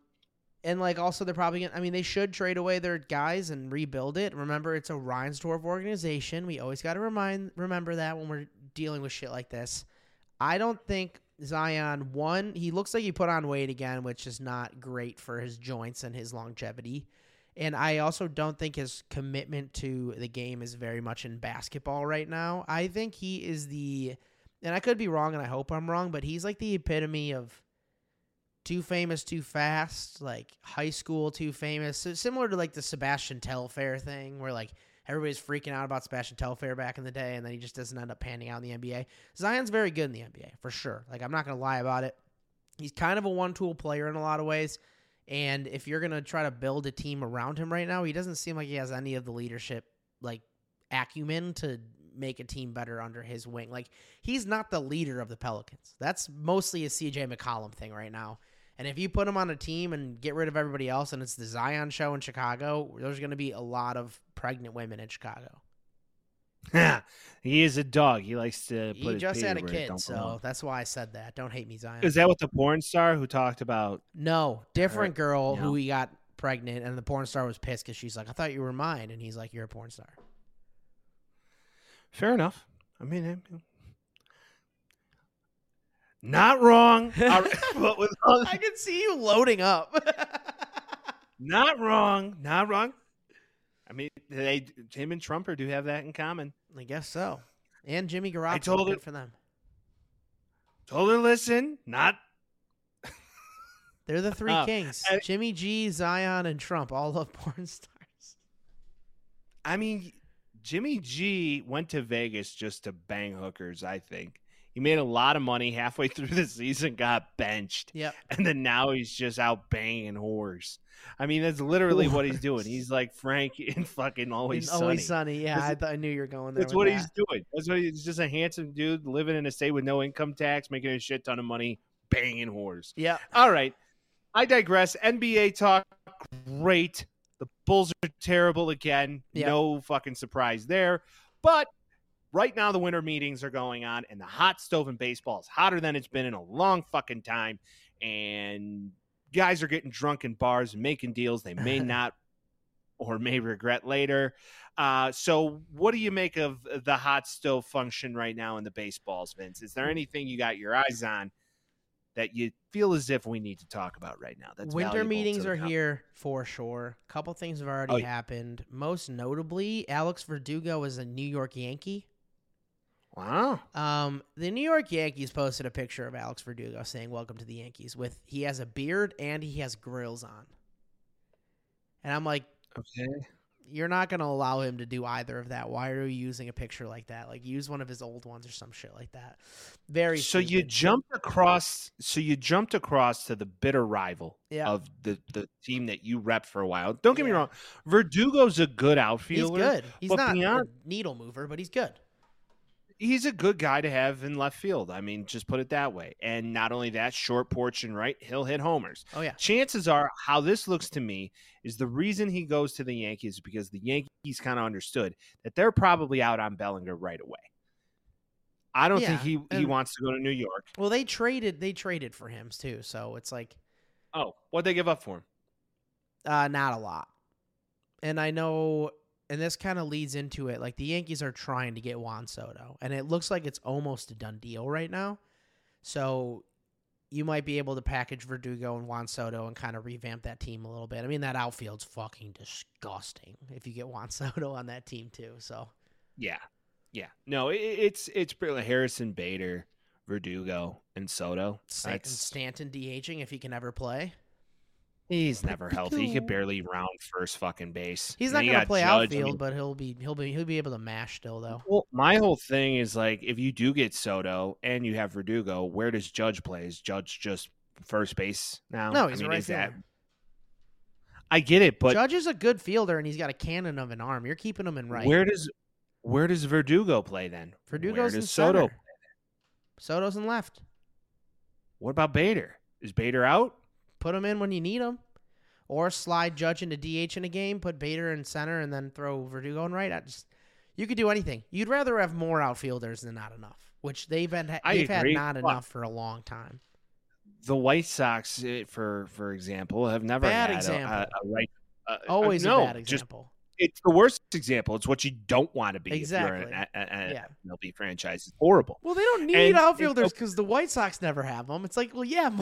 and like also they're probably gonna. I mean, they should trade away their guys and rebuild it. Remember, it's a Reinsdorf organization. We always got to remind remember that when we're dealing with shit like this. I don't think Zion one. He looks like he put on weight again, which is not great for his joints and his longevity. And I also don't think his commitment to the game is very much in basketball right now. I think he is the, and I could be wrong, and I hope I'm wrong, but he's like the epitome of too famous, too fast, like high school, too famous. So similar to like the Sebastian Telfair thing, where like everybody's freaking out about Sebastian Telfair back in the day, and then he just doesn't end up panning out in the NBA. Zion's very good in the NBA for sure. Like I'm not gonna lie about it. He's kind of a one-tool player in a lot of ways. And if you're gonna try to build a team around him right now, he doesn't seem like he has any of the leadership like acumen to make a team better under his wing. Like he's not the leader of the Pelicans. That's mostly a CJ McCollum thing right now. And if you put him on a team and get rid of everybody else and it's the Zion show in Chicago, there's going to be a lot of pregnant women in Chicago. he is a dog. He likes to put He his just had a peanut where it kid, so belong. that's why I said that. Don't hate me, Zion. Is that what the porn star who talked about? No, different girl No. who he got pregnant, and the porn star was pissed because she's like, "I thought you were mine," and he's like, "You're a porn star." Fair enough. I mean, I- not wrong. But with all- I can see you loading up. not wrong. Not wrong. I mean, they him and Trumper do have that in common. I guess so. And Jimmy Garoppolo. told good it- for them. Told her, listen, not They're the three Uh, kings: I- Jimmy G, Zion, and Trump. All love porn stars. I mean, Jimmy G went to Vegas just to bang hookers, I think. He made a lot of money halfway through the season, got benched, Yep. and then now he's just out banging whores. I mean, that's literally what he's doing. He's like Frank in fucking Always And Sunny. Always sunny. Yeah, I thought I knew you were going there. That's what that. he's doing. That's what he's just a handsome dude living in a state with no income tax, making a shit ton of money, banging whores. Yeah. All right. I digress. NBA talk, great. The Bulls are terrible again. Yep. No fucking surprise there. But right now, the winter meetings are going on, and the hot stove in baseball is hotter than it's been in a long fucking time. And guys are getting drunk in bars and making deals they may not or may regret later. Uh, so, what do you make of the hot stove function right now in the baseballs, Vince? Is there anything you got your eyes on that you feel as if we need to talk about right now? That's Winter meetings are here for sure. A couple things have already Oh, happened. Most notably, Alex Verdugo is a New York Yankee. Wow. Um, the New York Yankees posted a picture of Alex Verdugo saying "Welcome to the Yankees" with he has a beard and he has grills on. And I'm like, Okay. you're not going to allow him to do either of that. Why are you using a picture like that? Like use one of his old ones or some shit like that. Very So you jumped across. So you jumped across to the bitter rival Yeah. of the the team that you rep for a while. Don't get me wrong. Verdugo's a good outfielder. He's good. He's not beyond- a needle mover, but he's good. He's a good guy to have in left field. I mean, just put it that way. And not only that, short porch and right, he'll hit homers. Oh yeah. Chances are, how this looks to me is the reason he goes to the Yankees is because the Yankees kind of understood that they're probably out on Bellinger right away. I don't think Yeah, he he and- wants to go to New York. Well, they traded they traded for him too, so it's like Oh, what'd they give up for him? uh not a lot. And I know and this kind of leads into it like the Yankees are trying to get Juan Soto and it looks like it's almost a done deal right now. So you might be able to package Verdugo and Juan Soto and kind of revamp that team a little bit. I mean that outfield's fucking disgusting if you get Juan Soto on that team too. So Yeah, yeah. No, it, it's it's pretty Harrison Bader, Verdugo, and Soto. Stan- That's- Stanton DHing if he can ever play. He's never healthy. He cool. could barely round first fucking base. He's And not then you going to got play Judge. I outfield, mean, but he'll be he'll be he'll be able to mash still though. Well, my whole thing is like if you do get Soto and you have Verdugo, where does Judge play? Is Judge just first base now? No, I he's mean, right is that- I get it, but Judge is a good fielder and he's got a cannon of an arm. You're keeping him in right. where does where does Verdugo play then? where Verdugo's does in Soto? center. Soto's in left. What about Bader? Is Bader out? Put him in when you need him, or slide Judge into DH in a game. Put Bader in center and then throw Verdugo in right. I just you could do anything. You'd rather have more outfielders than not enough, which they've been they've had not enough for a long time. The White Sox, eh, for for example, have never Bad had a- example. A, a right. uh, Always uh, no, a bad just it's the worst example. It's what you don't want to be if Exactly. you're an, a, a, Yeah. MLB franchise. It's horrible. Well, they don't need And outfielders because the White Sox never have them. It's like, well, yeah.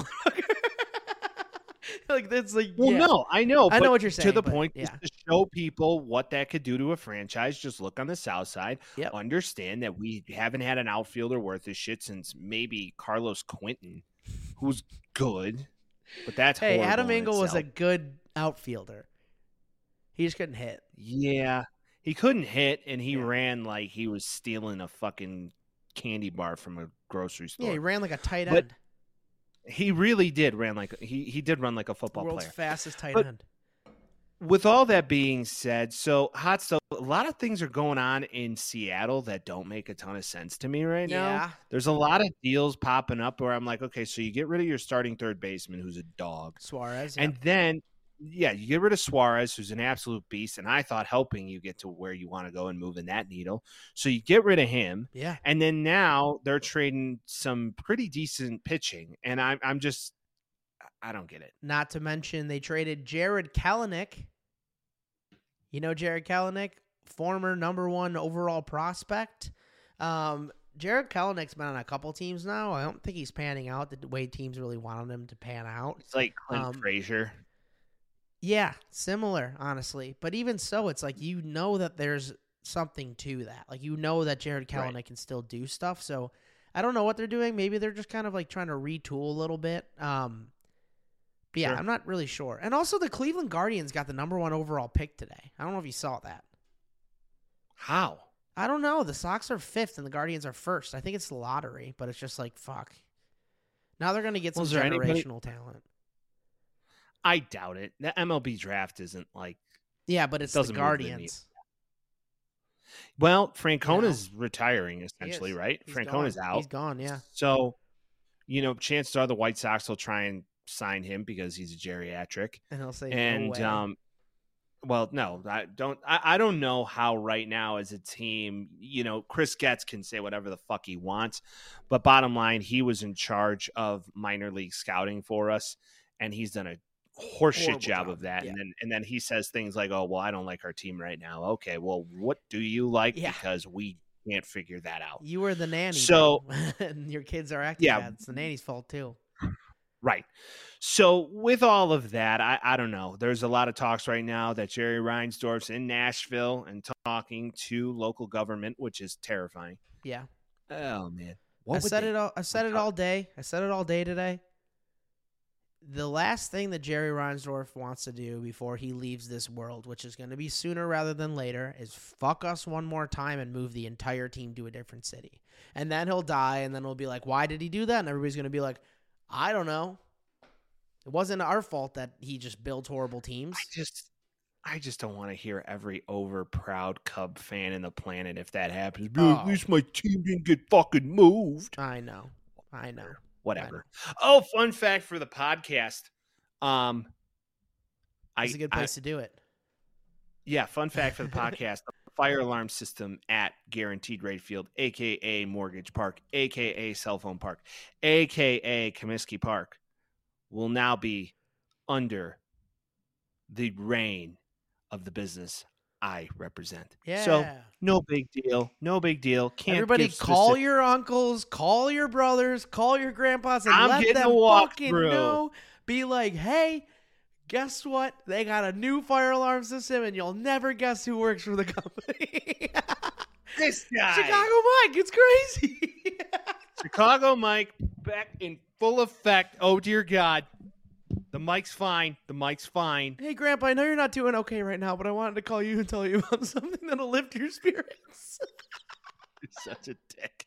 like that's like, Well, yeah. no, I know. I know what you're saying. To the but point, yeah. to show people what that could do to a franchise. Just look on the south side. Yep. Understand that we haven't had an outfielder worth his shit since maybe Carlos Quentin, who's good, but that's Hey, Adam Engel was a good outfielder. He just couldn't hit. yeah. He couldn't hit, and he Yeah. ran like he was stealing a fucking candy bar from a grocery store. Yeah, he ran like a tight But end. He really did ran like he he did run like a football World's player. fastest tight But- end. with all that being said, so hot stuff. A lot of things are going on in Seattle that don't make a ton of sense to me right now. Yeah. There's a lot of deals popping up where I'm like, okay, so you get rid of your starting third baseman, who's a dog, Suarez. and then yeah, you get rid of Suarez, who's an absolute beast, and I thought helping you get to where you want to go and moving that needle. So you get rid of him, yeah. and then now they're trading some pretty decent pitching, and I'm I'm just I don't get it. Not to mention they traded Jarred Kelenic. You know Jarred Kelenic, former number one overall prospect. Um, Jarred Kelenic's been on a couple teams now. I don't think he's panning out the way teams really wanted him to pan out. It's like Clint Um, Frazier. Yeah, similar, honestly. But even so, it's like you know that there's something to that. Like you know that Jarred Kelenic Right. can still do stuff. So I don't know what they're doing. Maybe they're just kind of like trying to retool a little bit. Um, but yeah, Sure. I'm not really sure. And also, the Cleveland Guardians got the number one overall pick today. I don't know if you saw that. How? I don't know. The Sox are fifth and the Guardians are first. I think it's the lottery, but it's just like fuck. Now they're gonna get some Was there anybody- generational talent. I doubt it. The MLB draft isn't like. Yeah, but it's the. Guardians. Well, Francona's retiring essentially, right? He's Francona's gone. out. He's gone. Yeah. So you know, chances are the White Sox will try and sign him because he's a geriatric. And he'll say, "No And way." um, well, no, I don't. I, I don't know how right now as a team, you know, Chris Getz can say whatever the fuck he wants, but bottom line, he was in charge of minor league scouting for us, and he's done a horseshit job, job, of that. yeah. And then and then he says things like, "Oh, well, I don't like our team right now." Okay, well, what do you like? Yeah. Because we can't figure that out. you were the nanny, So- and your kids are acting Yeah. bad. It's the nanny's fault too. Right. So with all of that, I, I don't know. There's a lot of talks right now that Jerry Reinsdorf's in Nashville and talking to local government, which is terrifying. Yeah, Oh man. I said it all. I said it all day. I said it all day today. The last thing that Jerry Reinsdorf wants to do before he leaves this world, which is going to be sooner rather than later, is fuck us one more time and move the entire team to a different city. And then he'll die, and then we'll be like, "Why did he do that?" And everybody's going to be like, "I don't know. It wasn't our fault that he just built horrible teams." I just I just don't want to hear every over proud Cub fan in the planet if that happens. Oh. At least my team didn't get fucking moved. I know. I know. Whatever. Oh, fun fact for the podcast. Um I, It's a good I- place to do it. Yeah, fun fact for the podcast: the fire alarm system at Guaranteed Rate Field, aka Mortgage Park, aka Cell Phone Park, aka Comiskey Park, will now be under the reign of the business I represent. Yeah. So no big deal. No big deal. Can't Everybody call specific- your uncles, call your brothers, call your grandpas, and I'm let them fucking through. know. Be like, hey, guess what? They got a new fire alarm system, and you'll never guess who works for the company. this guy. Chicago Mike, it's crazy. Chicago Mike back in full effect. Oh dear God. The mic's fine. The mic's fine. hey, Grandpa, I know you're not doing okay right now, but I wanted to call you and tell you about something that'll lift your spirits. You're such a dick.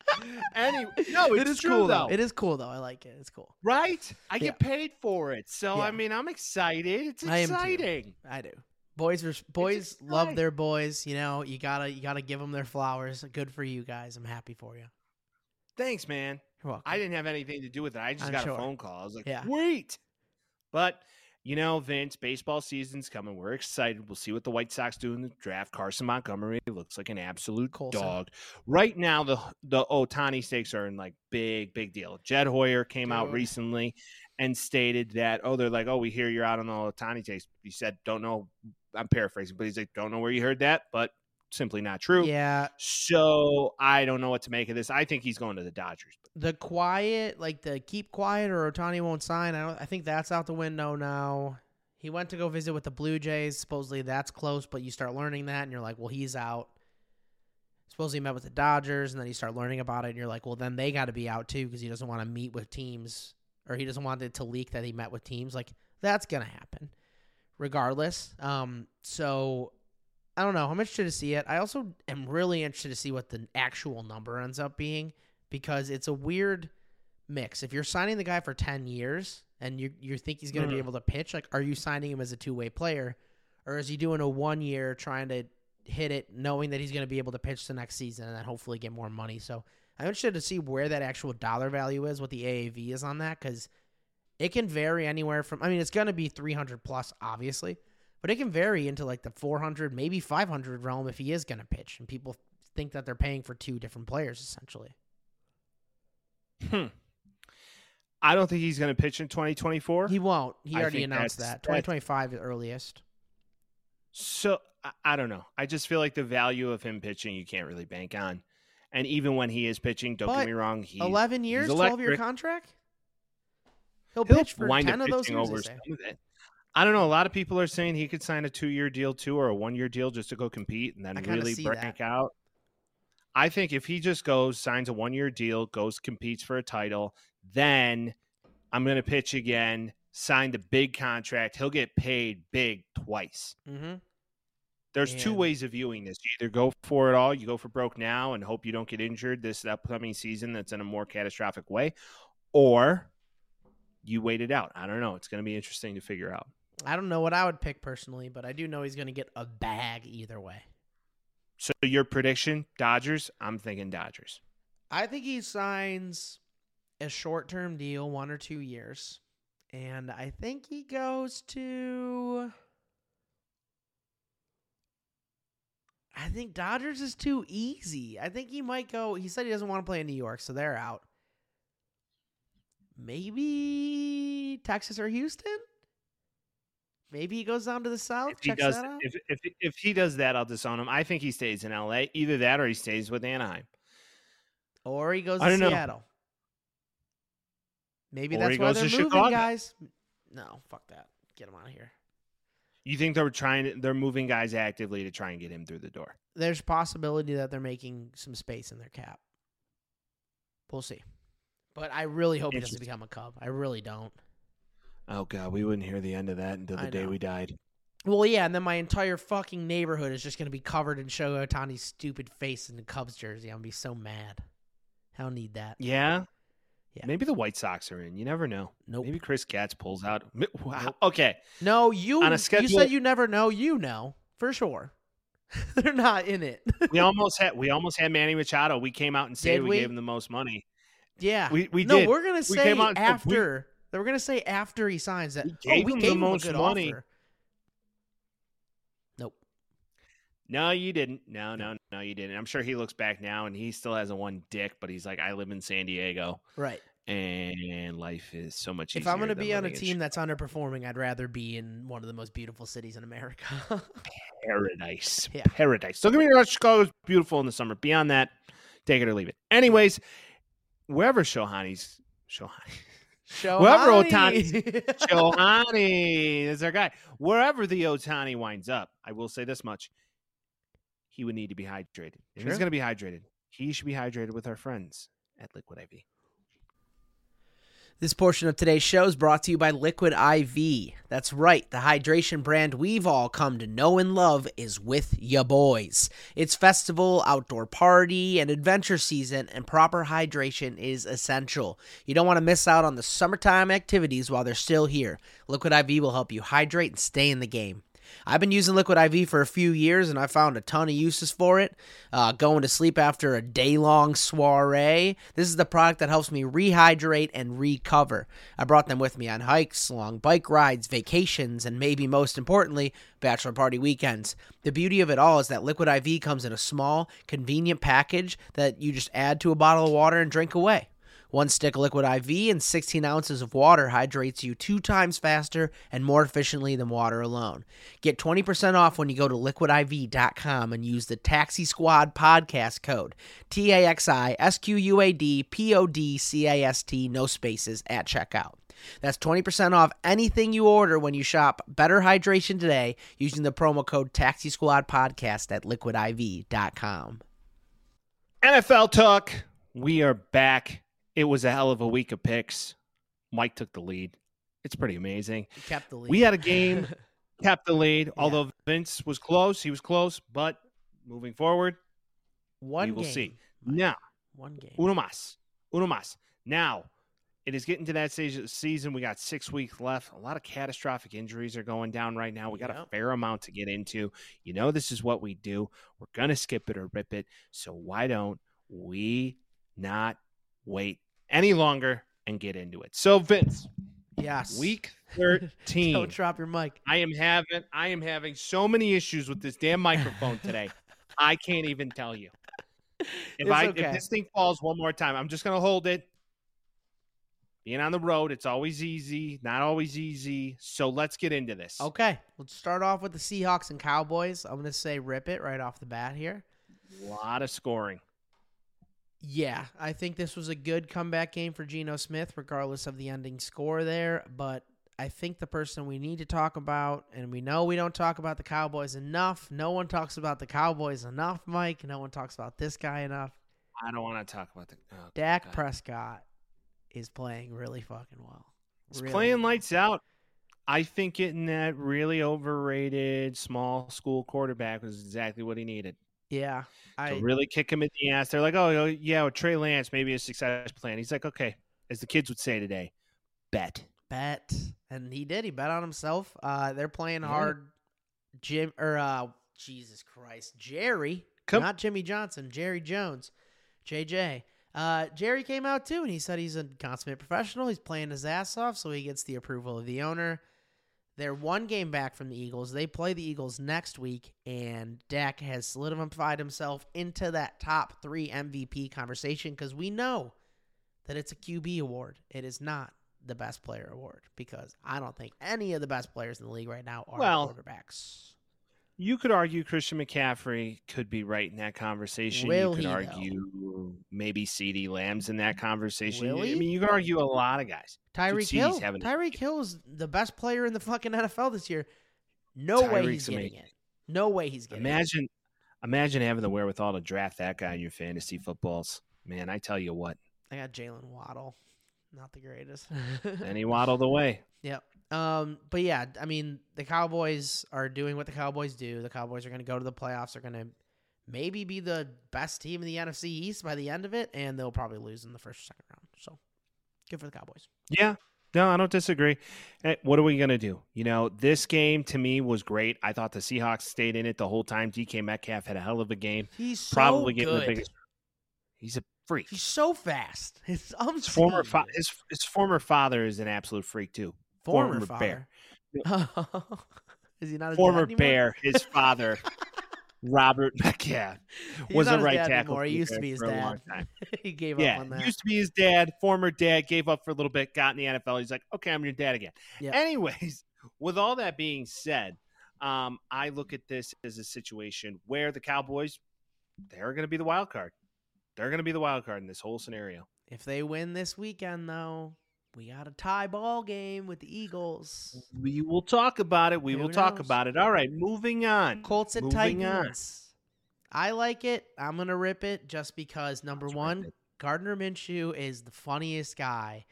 Anyway, no, it's it is true cool though. It is cool though. I like it. It's cool. right? I Yeah. get paid for it, so Yeah. I mean, I'm excited. It's I am too. exciting. I do. Boys, are, boys love their boys. You know, you gotta you gotta give them their flowers. Good for you guys. I'm happy for you. Thanks, man. You're welcome. I didn't have anything to do with it. I just I'm got sure. a phone call. I was like, Yeah. wait. But you know, Vince, baseball season's coming. We're excited. We'll see what the White Sox do in the draft. Carson Montgomery looks like an absolute Colson. dog. Right now, the the Ohtani stakes are in like big, big deal. Jed Hoyer came out recently and stated that, oh, they're like, oh, we hear you're out on the Ohtani takes. He said, don't know. I'm paraphrasing, but he's like, don't know where you heard that, but simply not true. Yeah, So I don't know what to make of this. I think he's going to the Dodgers. the quiet, like the keep quiet or Ohtani won't sign. I don't. I think that's out the window now. He went to go visit with the Blue Jays. Supposedly that's close, but you start learning that, and you're like, well, he's out. Supposedly he met with the Dodgers, and then you start learning about it, and you're like, well, then they got to be out too because he doesn't want to meet with teams, or he doesn't want it to leak that he met with teams. Like that's gonna happen, regardless. Um, so I don't know. I'm interested to see it. I also am really interested to see what the actual number ends up being because it's a weird mix. If you're signing the guy for 10 years and you you think he's going to be Mhm. able to pitch, like are you signing him as a two-way player or is he doing a one year trying to hit it knowing that he's going to be able to pitch the next season and then hopefully get more money. So, I'm interested to see where that actual dollar value is, what the AAV is on that cuz it can vary anywhere from I mean it's going to be 300 plus obviously, but it can vary into like the 400, maybe 500 realm if he is going to pitch and people think that they're paying for two different players essentially. Hmm. I don't think he's going to pitch in 2024. He won't. He I already announced that. 2025 is earliest. So I, I don't know. I just feel like the value of him pitching you can't really bank on. And even when he is pitching, don't But get me wrong, he's 11 years, he's 12 year contract? He'll, he'll pitch for 10 of those years. Over they say. some of it. I don't know. A lot of people are saying he could sign a two-year deal too, or a one-year deal just to go compete and then really break that. out. I think if he just goes, signs a one-year deal, goes competes for a title, then I'm going to pitch again, sign the big contract. He'll get paid big twice. Mm-hmm. There's two ways of viewing this. You either go for it all, you go for broke now and hope you don't get injured this upcoming season that's in a more catastrophic way, or you wait it out. I don't know. It's going to be interesting to figure out. I don't know what I would pick personally, but I do know he's going to get a bag either way. So your prediction, Dodgers? I'm thinking Dodgers. I think he signs a short term deal, one or two years. And I think he goes to. I think Dodgers is too easy. I think he might go. He said he doesn't want to play in New York, so they're out. Maybe Texas or Houston. Maybe he goes down to the south. If he checks does, that out. if, if if he does that, I'll disown him. I think he stays in L.A. Either that, or he stays with Anaheim. or he goes I to know. Seattle. Maybe Or that's he why goes they're to moving, Chicago. guys. No, fuck that. Get him out of here. You think they're trying? to- They're moving guys actively to try and get him through the door. There's possibility that they're making some space in their cap. We'll see. But I really hope he doesn't become a Cub. I really don't. Oh God, we wouldn't hear the end of that until the I day know. we died. Well, yeah, and then my entire fucking neighborhood is just going to be covered in Shohei Ohtani's stupid face in the Cubs jersey. I'm to be so mad. I don't need that. Yeah. Yeah. Maybe the White Sox are in. You never know. Nope. Maybe Chris Getz pulls out. Wow. Nope. Okay. No, you On a schedule, you said you never know. You know for sure. They're not in it. We almost had we almost had Manny Machado. We came out and said we, we? gave him the most money. yeah, We we no, did. we're gonna We say came out and said we- after. We're gonna say after he signs that. We oh, gave we him the gave him most a good money. offer. Nope. No, you didn't. No, no, no, you didn't. I'm sure he looks back now and he still hasn't won dick, but he's like, I live in San Diego Right. and life is so much easier. If. I'm gonna be on a team that's underperforming, I'd rather be in one of the most beautiful cities in America. paradise. Yeah. Paradise. Don't get me wrong, Chicago's beautiful in the summer. Beyond that, take it or leave it. Anyways, wherever Shohani's Shohani. Show Whoever Ohtani. Shohani is our guy. Wherever the Ohtani winds up, I will say this much. He would need to be hydrated. If Sure. he's gonna be hydrated, he should be hydrated with our friends at Liquid IV. This portion of today's show is brought to you by Liquid IV. That's right, the hydration brand we've all come to know and love is with ya boys. It's festival, outdoor party, and adventure season, and proper hydration is essential. You don't want to miss out on the summertime activities while they're still here. Liquid IV will help you hydrate and stay in the game. I've been using Liquid IV for a few years and I found a ton of uses for it. Uh, going to sleep after a day long soiree. This is the product that helps me rehydrate and recover. I brought them with me on hikes, long bike rides, vacations, and maybe most importantly, bachelor party weekends. The beauty of it all is that Liquid IV comes in a small, convenient package that you just add to a bottle of water and drink away. One stick of liquid IV and 16 ounces of water hydrates you two times faster and more efficiently than water alone. Get 20% off when you go to liquidiv.com and use the Taxi Squad podcast code T A X I S Q U A D P O D C A S T, no spaces, at checkout. That's 20% off anything you order when you shop Better Hydration today using the promo code Taxi Squad podcast at liquidiv.com. NFL talk. We are back. It was a hell of a week of picks. Mike took the lead. It's pretty amazing. Kept the lead. We had a game, kept the lead. Although Vince was close, he was close. But moving forward, One we will game. see. now One game. uno más, uno más. Now it is getting to that stage of the season. We got six weeks left. A lot of catastrophic injuries are going down right now. We got a fair amount to get into. You know, this is what we do. We're gonna skip it or rip it. So why don't we not wait any longer and get into it? So Vince, Yes. week thirteen. Don't drop your mic. I am having I am having so many issues with this damn microphone today. I can't even tell you. If It's I okay. if this thing falls one more time, I'm just gonna hold it. Being on the road, it's always easy, not always easy. So let's get into this. Okay, let's start off with the Seahawks and Cowboys. I'm going to say rip it right off the bat here. A lot of scoring. Yeah, I think this was a good comeback game for Geno Smith, regardless of the ending score there. But I think the person we need to talk about, and we know we don't talk about the Cowboys enough. No one talks about the Cowboys enough, Mike. No one talks about this guy enough. I don't want to talk about the oh, Dak God. Prescott is playing really fucking well. He's Really playing well. lights out. I think getting that really overrated small school quarterback was exactly what he needed. Yeah, to I really kick him in the ass. They're like, oh, yeah, with Trey Lance, maybe a success plan. He's like, okay, as the kids would say today, bet. bet, and he did. He bet on himself. Uh, they're playing Yeah. hard. Jim or uh, Jesus Christ, Jerry, Come- not Jimmy Johnson, Jerry Jones, JJ. Uh, Jerry came out too, and he said he's a consummate professional. He's playing his ass off, so he gets the approval of the owner. They're one game back from the Eagles. They play the Eagles next week, and Dak has solidified himself into that top three MVP conversation because we know that it's a QB award. It is not the best player award because I don't think any of the best players in the league right now are Well, quarterbacks. You could argue Christian McCaffrey could be right in that conversation. Will you could he, though? argue maybe CeeDee Lamb's in that conversation. Will I he? mean, you could argue a lot of guys. Tyreek Hill. Tyreek Hill is the best player in the fucking NFL this year. No way Tyreek's he's getting amazing. it. No way he's getting it. Imagine, imagine having the wherewithal to draft that guy in your fantasy footballs. Man, I tell you what, I got Jaylen Waddle. Not the greatest. any waddle the way. Yep. Um, but yeah, I mean, the Cowboys are doing what the Cowboys do. The Cowboys are going to go to the playoffs. They're going to maybe be the best team in the NFC East by the end of it, and they'll probably lose in the first or second round. So, good for the Cowboys. Yeah. No, I don't disagree. Eh, What are we going to do? You know, this game to me was great. I thought the Seahawks stayed in it the whole time. DK Metcalf had a hell of a game. He's so Probably getting good. the biggest. He's a freak. He's so fast. It's His former fa- his, his former father is an absolute freak too. Former, former Bear. Is he not a Former? Bear, his father, Robert He's was a right tackle. He used to be his Bears for a long dad. he gave Yeah, up on that. used to be his dad, former dad, gave up for a little bit, got in the NFL. He's like, okay, I'm your dad again. Yeah. Anyways, with all that being said, um, I look at this as a situation where the Cowboys, they're going to be the wild card. They're going to be the wild card in this whole scenario. If they win this weekend, though, we got a tie ball game with the Eagles. We will talk about it. We Who will talk about it. All right, moving on. Colts and Moving on. Titans. I like it. I'm gonna rip it just because number Let's one. Gardner Minshew is the funniest guy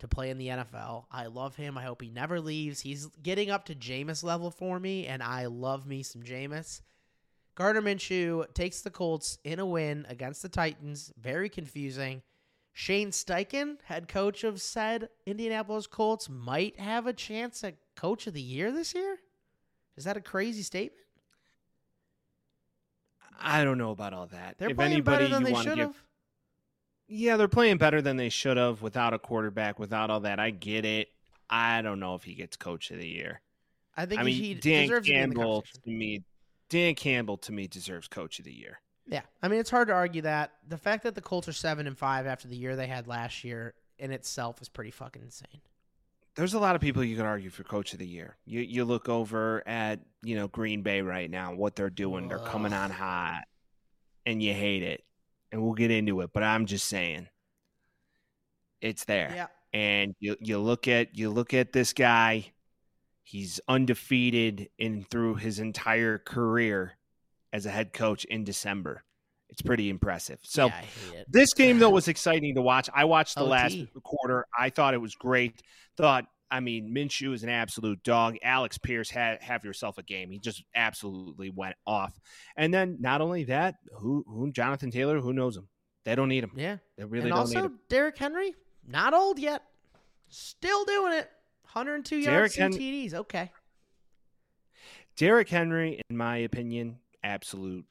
to play in the NFL. I love him. I hope he never leaves. He's getting up to Jameis level for me, and I love me some Jameis. Gardner Minshew takes the Colts in a win against the Titans. Very confusing. Shane Steichen, head coach of said Indianapolis Colts, might have a chance at coach of the year this year. Is that a crazy statement? I don't know about all that. They're if playing anybody better than you they should give, have. yeah, they're playing better than they should have without a quarterback, without all that. I get it. I don't know if he gets coach of the year. I think I he mean, Dan deserves to be in the Campbell to me, Dan Campbell to me deserves coach of the year. Yeah, I mean it's hard to argue that. The fact that the Colts are seven and five after the year they had last year in itself is pretty fucking insane. There's a lot of people you could argue for coach of the year. You you look over at you know Green Bay right now, what they're doing. They're coming on Ugh. hot, and you hate it. And we'll get into it, but I'm just saying, it's there. Yeah, and you you look at you look at this guy he's undefeated in through his entire career as a head coach in December. It's pretty impressive. So yeah, I hate it. this game though was exciting to watch. I watched the OT. last quarter. I thought it was great. Thought I mean Minshew is an absolute dog. Alec Pierce had have yourself a game. He just absolutely went off. And then not only that who who Jonathan Taylor who knows him? They don't need him. Yeah, they really and don't need also him. Derrick Henry, not old yet, still doing it. 102 yards, Derrick two Hen- TDs. Okay, Derrick Henry, in my opinion, absolute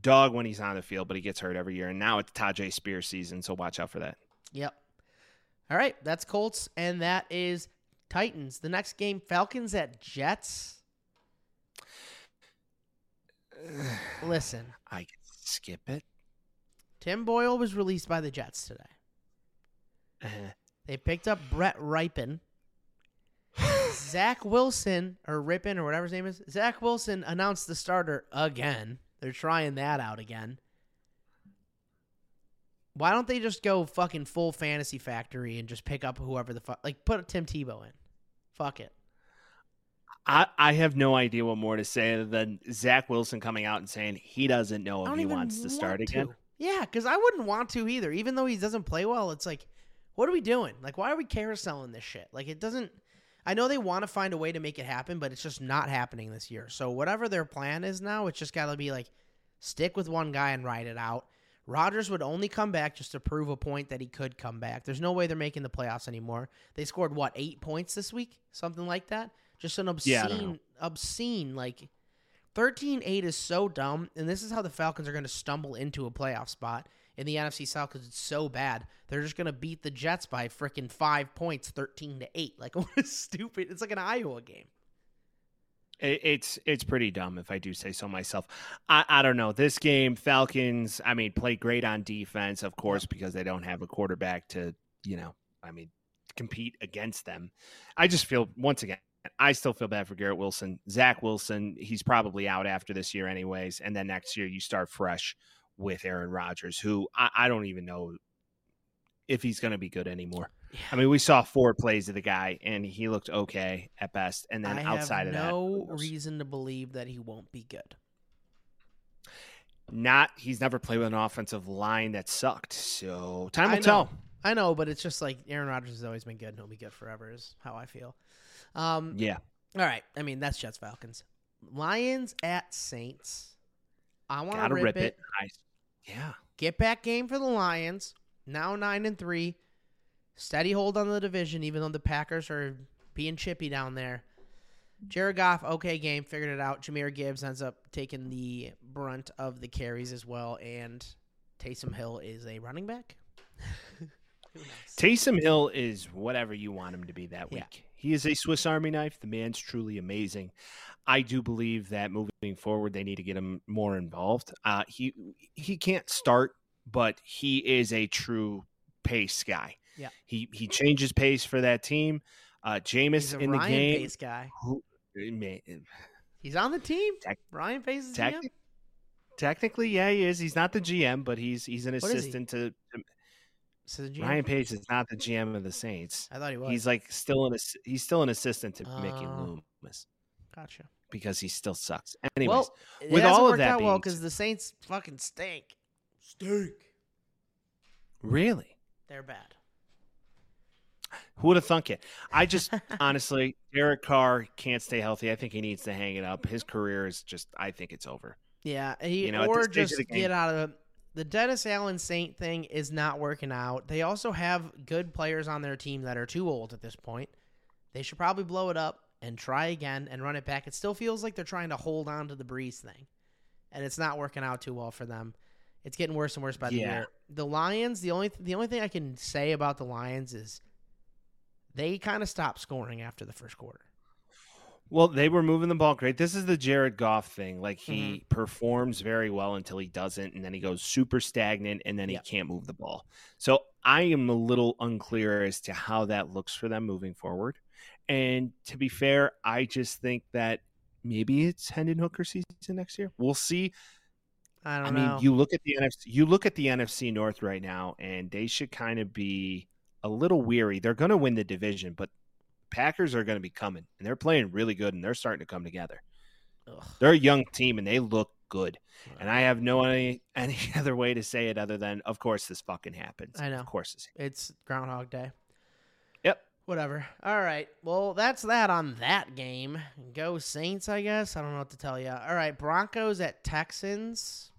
dog when he's on the field, but he gets hurt every year. And now it's Tyjae Spears season, so watch out for that. yep. All right, that's Colts, and that is Titans. The next game, Falcons at Jets. Listen, I can skip it. Tim Boyle was released by the Jets today. Uh, They picked up Brett Rypien. Zach Wilson, or Rypien, or whatever his name is, Zach Wilson announced the starter again. They're trying that out again. Why don't they just go fucking full fantasy factory and just pick up whoever the fuck, like put Tim Tebow in? Fuck it. I, I have no idea what more to say than Zach Wilson coming out and saying he doesn't know if he wants to want start again. Yeah, because I wouldn't want to either. Even though he doesn't play well, it's like, what are we doing? Like, why are we carouseling this shit? Like, it doesn't. I know they want to find a way to make it happen, but it's just not happening this year. So whatever their plan is now, it's just got to be like, stick with one guy and ride it out. Rodgers would only come back just to prove a point that he could come back. There's no way they're making the playoffs anymore. They scored what eight points this week, something like that. Just an Yeah, obscene, obscene like 13 8 is so dumb, and this is how the Falcons are going to stumble into a playoff spot. In the NFC South because it's so bad. They're just gonna beat the Jets by freaking five points, thirteen to eight. Like what a stupid! It's like an Iowa game. It's it's pretty dumb if I do say so myself. I, I don't know this game. Falcons. I mean, play great on defense, of course, because they don't have a quarterback to you know. I mean, compete against them. I just feel once again. I still feel bad for Garrett Wilson. Zach Wilson, he's probably out after this year, anyways. And then next year, you start fresh with Aaron Rodgers, who I, I don't even know if he's going to be good anymore. Yeah. I mean, we saw four plays of the guy, and he looked okay at best. And then I outside of that, no reason to believe that he won't be good. Not, he's never played with an offensive line that sucked. So time will tell. I know, but it's just like Aaron Rodgers has always been good, and he'll be good forever. Is how I feel. Um, yeah. All right. I mean, that's Jets Falcons. Lions at Saints. I want to rip, rip, it. it. Nice. Yeah. Get back game for the Lions. Now nine and three. Steady hold on the division, even though the Packers are being chippy down there. Jared Goff, okay game, figured it out. Jahmyr Gibbs ends up taking the brunt of the carries as well, and Taysom Hill is a running back. Taysom Hill is whatever you want him to be that week. Yeah. He is a Swiss Army knife. The man's truly amazing. I do believe that moving forward, they need to get him more involved. Uh, he he can't start, but he is a true pace guy. Yeah, he he changes pace for that team. Uh, Jameis in Ryan the game, pace guy. Who, man, He's on the team. Tech, Ryan Pace is tech, Technically, yeah, he is. He's not the GM, but he's he's an assistant to, to Ryan Pace is not the GM of the Saints. I thought he was. He's like still an he's still an assistant to uh, Mickey oh. Loomis. Gotcha. Because he still sucks. Anyways, well, with all of that, being, well, because the Saints fucking stink. Stink. Really? They're bad. Who would have thunk it? I just honestly, Derek Carr can't stay healthy. I think he needs to hang it up. His career is just. I think it's over. Yeah, he you know, or just get out of the Dennis Allen Saint thing is not working out. They also have good players on their team that are too old at this point. They should probably blow it up and try again and run it back. It still feels like they're trying to hold on to the Brees thing, and it's not working out too well for them. It's getting worse and worse by the yeah. year. The Lions, the only the only thing I can say about the Lions is they kind of stopped scoring after the first quarter. Well, they were moving the ball great. This is the Jared Goff thing. Like he mm-hmm. performs very well until he doesn't, and then he goes super stagnant, and then he can't move the ball. So I am a little unclear as to how that looks for them moving forward. And to be fair, I just think that maybe it's Hendon Hooker season next year. We'll see. I don't know. I know. mean, you look at the NFC. You look at the NFC North right now, and they should kind of be a little weary. They're going to win the division, but Packers are going to be coming, and they're playing really good, and they're starting to come together. Ugh. They're a young team, and they look good. And I have no any any other way to say it other than, of course, this fucking happens. I know. Of course, it's, it's Groundhog Day. Whatever. All right. Well, that's that on that game. Go Saints, I guess. I don't know what to tell you. All right. Broncos at Texans.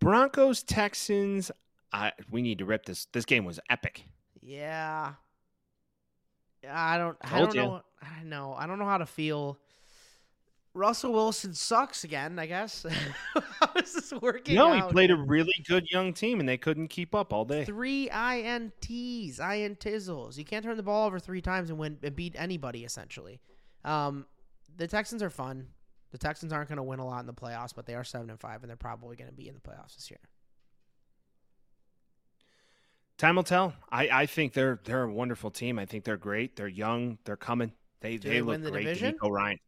Broncos Texans. I we need to rip this. This game was epic. Yeah. I don't. I don't you. know. I know. I don't know how to feel. Russell Wilson sucks again. I guess. how is this working? No, he played a really good young team, and they couldn't keep up all day. Three ints, intizzles. You can't turn the ball over three times and win and beat anybody essentially. Um, the Texans are fun. The Texans aren't going to win a lot in the playoffs, but they are seven and five, and they're probably going to be in the playoffs this year. Time will tell. I, I think they're they're a wonderful team. I think they're great. They're young. They're coming. They Do they, they look the great. Division? Ryan.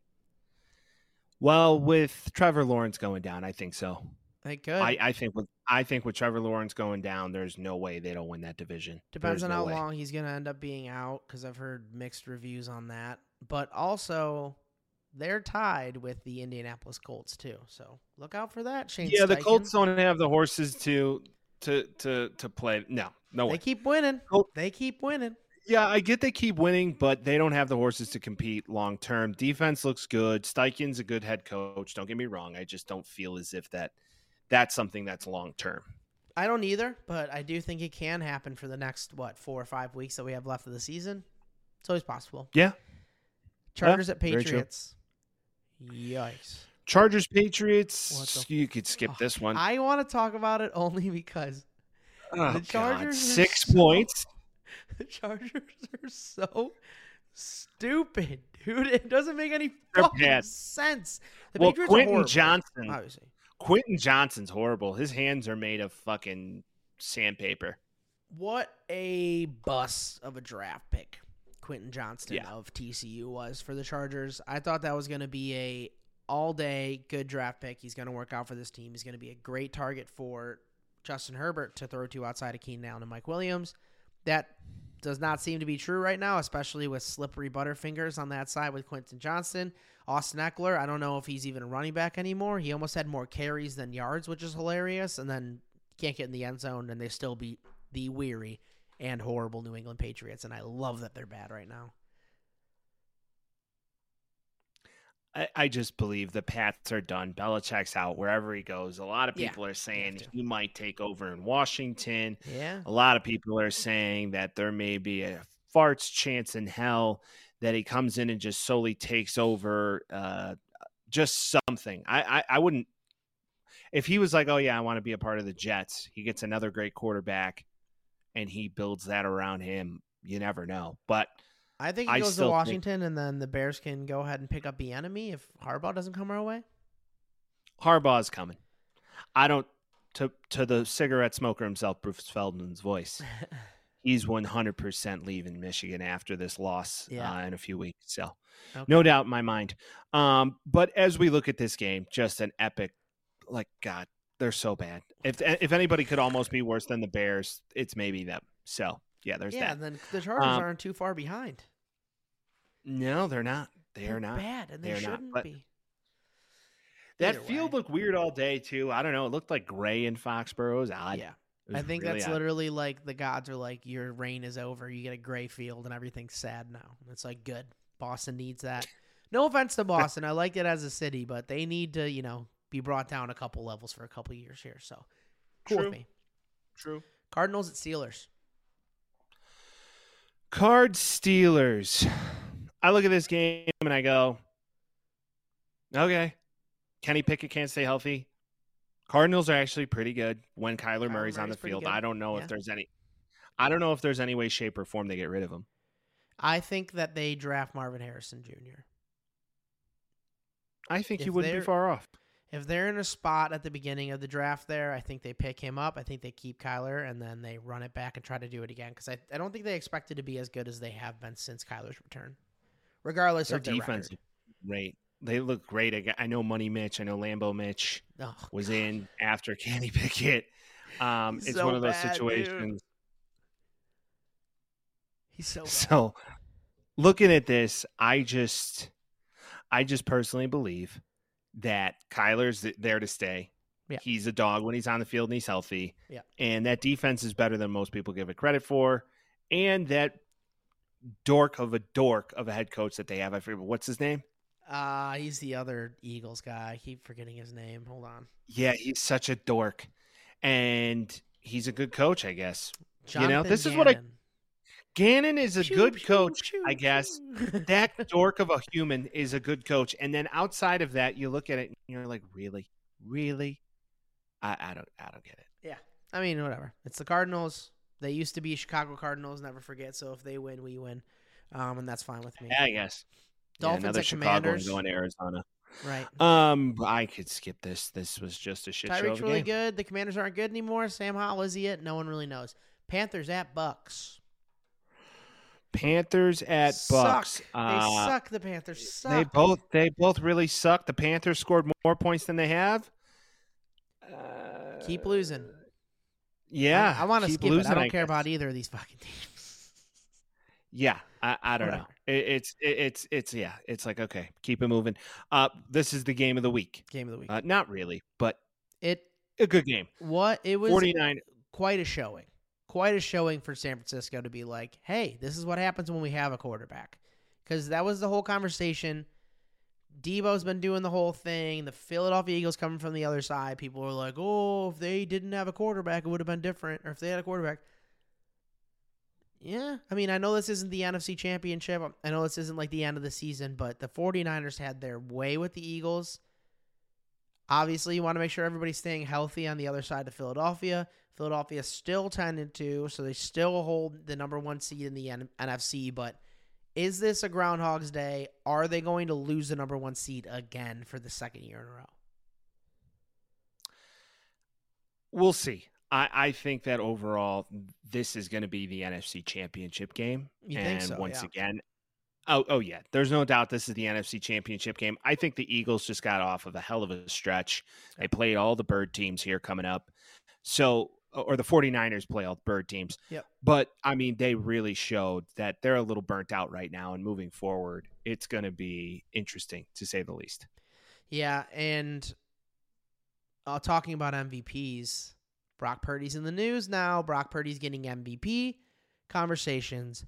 Well, with Trevor Lawrence going down, I think so. They could. I, I think with I think with Trevor Lawrence going down, there's no way they don't win that division. Depends there's on no how way. long he's going to end up being out because I've heard mixed reviews on that. But also, they're tied with the Indianapolis Colts too. So look out for that. Shane. Yeah, Steichen. the Colts don't have the horses to to to to play. No, no They way. keep winning. Col- They keep winning. Yeah, I get they keep winning, but they don't have the horses to compete long term. Defense looks good. Steichen's a good head coach. Don't get me wrong. I just don't feel as if that that's something that's long term. I don't either, but I do think it can happen for the next what four or five weeks that we have left of the season. It's always possible. Yeah. Chargers Yeah, at. Patriots. Yikes. Chargers Patriots. You could skip Oh, this one. I want to talk about it only because Oh, the God. Chargers are Six so- points. the Chargers are so stupid, dude. It doesn't make any fucking sense. The Well, Patriots Quentin horrible, Johnson. obviously. Quentin Johnston's horrible. His hands are made of fucking sandpaper. What a bust of a draft pick Quentin Johnston Yeah. of TCU was for the Chargers. I thought that was going to be a all day good draft pick. He's going to work out for this team. He's going to be a great target for Justin Herbert to throw to outside of Keenan Allen and Mike Williams. That does not seem to be true right now, especially with slippery butterfingers on that side with Quentin Johnston. Austin Ekeler, I don't know if he's even a running back anymore. He almost had more carries than yards, which is hilarious. And then can't get in the end zone, and they still beat the weary and horrible New England Patriots. And I love that they're bad right now. I, I just believe the Pats are done. Belichick's out wherever he goes. A lot of Yeah, people are saying he might take over in Washington. Yeah. A lot of people are saying that there may be a farts chance in hell that he comes in and just solely takes over uh, just something. I, I, I wouldn't if he was like, Oh yeah, I want to be a part of the Jets, he gets another great quarterback and he builds that around him. You never know. But I think he I goes to still think- Washington, and then the Bears can go ahead and pick up the enemy if Harbaugh doesn't come our way. Harbaugh's coming. I don't to to the cigarette smoker himself, Bruce Feldman's voice. He's one hundred percent leaving Michigan after this loss Yeah. uh, in a few weeks. So, Okay. no doubt in my mind. Um, but as we look at this game, just an epic. Like God, they're so bad. If if anybody could almost be worse than the Bears, it's maybe them. So yeah, there's yeah, that. and then the Chargers Um, aren't too far behind. No, they're not. They They're are not. bad, and they not, shouldn't but- be. That Either field way. looked weird all day too. I don't know. It looked like gray in Foxborough. It was odd. Yeah, was I think really that's odd. literally like the gods are like, your reign is over. You get a gray field, and everything's sad now. It's like good. Boston needs that. No offense to Boston, I like it as a city, but they need to, you know, be brought down a couple levels for a couple years here. So cool True. with me. True. Cardinals at Steelers. Card Steelers. I look at this game and I go, okay, Kenny Pickett can't stay healthy. Cardinals are actually pretty good when Kyler Kyler Murray's on the field. good. I don't know Yeah. if there's any. I don't know if there's any way, shape, or form they get rid of him. I think that they draft Marvin Harrison Jr. I think he wouldn't be far off. If they're in a spot at the beginning of the draft there, I think they pick him up. I think they keep Kyler and then they run it back and try to do it again because I, I don't think they expect it to be as good as they have been since Kyler's return, regardless Their of their defense, record. great. They look great. I I know Money Mitch. I know Lambo Mitch Oh, was in after Kenny Pickett. Um, it's so one of those bad, dude. situations. he's so bad. So looking at this, I just I just personally believe that Kyler's there to stay. Yeah. He's a dog when he's on the field and he's healthy. Yeah. And that defense is better than most people give it credit for. And that dork of a dork of a head coach that they have. I forget what's his name? Uh, he's the other Eagles guy. I keep forgetting his name. Hold on. Yeah, he's such a dork. And he's a good coach, I guess. You know, Jonathan this is what I- Gannon. Is a good coach, I guess. that dork of a human is a good coach. And then outside of that, you look at it and you're like, really, really, I, I don't, I don't get it. Yeah, I mean, whatever. It's the Cardinals. They used to be Chicago Cardinals. Never forget. So if they win, we win, um, and that's fine with me. Yeah, I guess. Yeah, Dolphins another at Chicago and Commanders. going to Arizona. Right. Um, I could skip this. This was just a shit show. Tyreek's really game. good. The Commanders aren't good anymore. Sam Howell is he it? No one really knows. Panthers at Bucks. Panthers at Suck. Bucks. They Uh, suck. The Panthers suck. They both, they both really suck. The Panthers scored more points than they have. Uh, keep losing. Yeah, I, I want to keep skip it. losing, I don't care guess. about either of these fucking teams. Yeah, I, I don't know. It, it's it, it's it's yeah. It's like okay, keep it moving. Uh, this is the game of the week. Game of the week. Uh, not really, but it a good game. what it was Forty nine. quite a showing. Quite a showing for San Francisco to be like, hey, this is what happens when we have a quarterback. Because that was the whole conversation. Deebo's been doing the whole thing. The Philadelphia Eagles coming from the other side. People were like, oh, if they didn't have a quarterback, it would have been different. Or if they had a quarterback. Yeah. I mean, I know this isn't the NFC Championship. I know this isn't like the end of the season, but the 49ers had their way with the Eagles. Obviously, you want to make sure everybody's staying healthy on the other side of Philadelphia. Philadelphia still 10 and 2, so they still hold the number 1 seed in the N- NFC, but is this a groundhog's day? Are they going to lose the number 1 seed again for the second year in a row? We'll see. I, I think that overall, this is going to be the NFC Championship game. You and think so? once yeah. again, oh, oh yeah, there's no doubt this is the NFC Championship game. I think the Eagles just got off of a hell of a stretch. They played all the bird teams here coming up. So, or the 49ers play all the bird teams. Yep. But I mean, they really showed that they're a little burnt out right now. And moving forward, it's going to be interesting to say the least. Yeah, and uh, talking about MVPs, Brock Purdy's in the news now. Brock Purdy's getting MVP conversations.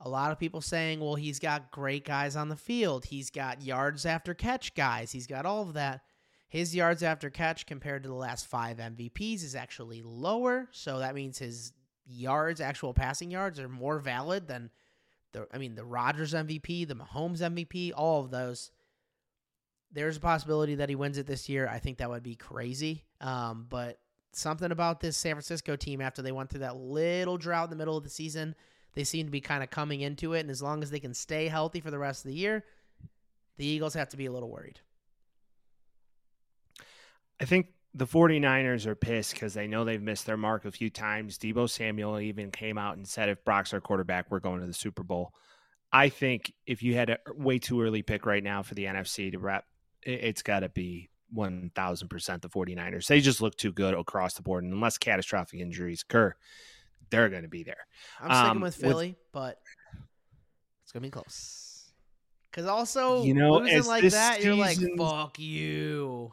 A lot of people saying, well, he's got great guys on the field. He's got yards after catch guys. He's got all of that. His yards after catch compared to the last five MVPs is actually lower. So that means his yards, actual passing yards, are more valid than the, I mean, the Rodgers MVP, the Mahomes MVP, all of those there's a possibility that he wins it this year. I think that would be crazy. Um, but something about this San Francisco team after they went through that little drought in the middle of the season, they seem to be kind of coming into it. And as long as they can stay healthy for the rest of the year, the Eagles have to be a little worried. I think the 49ers are pissed because they know they've missed their mark a few times. Deebo Samuel even came out and said, if Brock's our quarterback, we're going to the Super Bowl. I think if you had a way too early pick right now for the NFC to wrap, it's got to be 1000% the 49ers. They just look too good across the board. And unless catastrophic injuries occur, they're going to be there. I'm sticking Um, with with- Philly, but it's gonna be close. Because also, You know, losing like that, you're like, "Fuck you."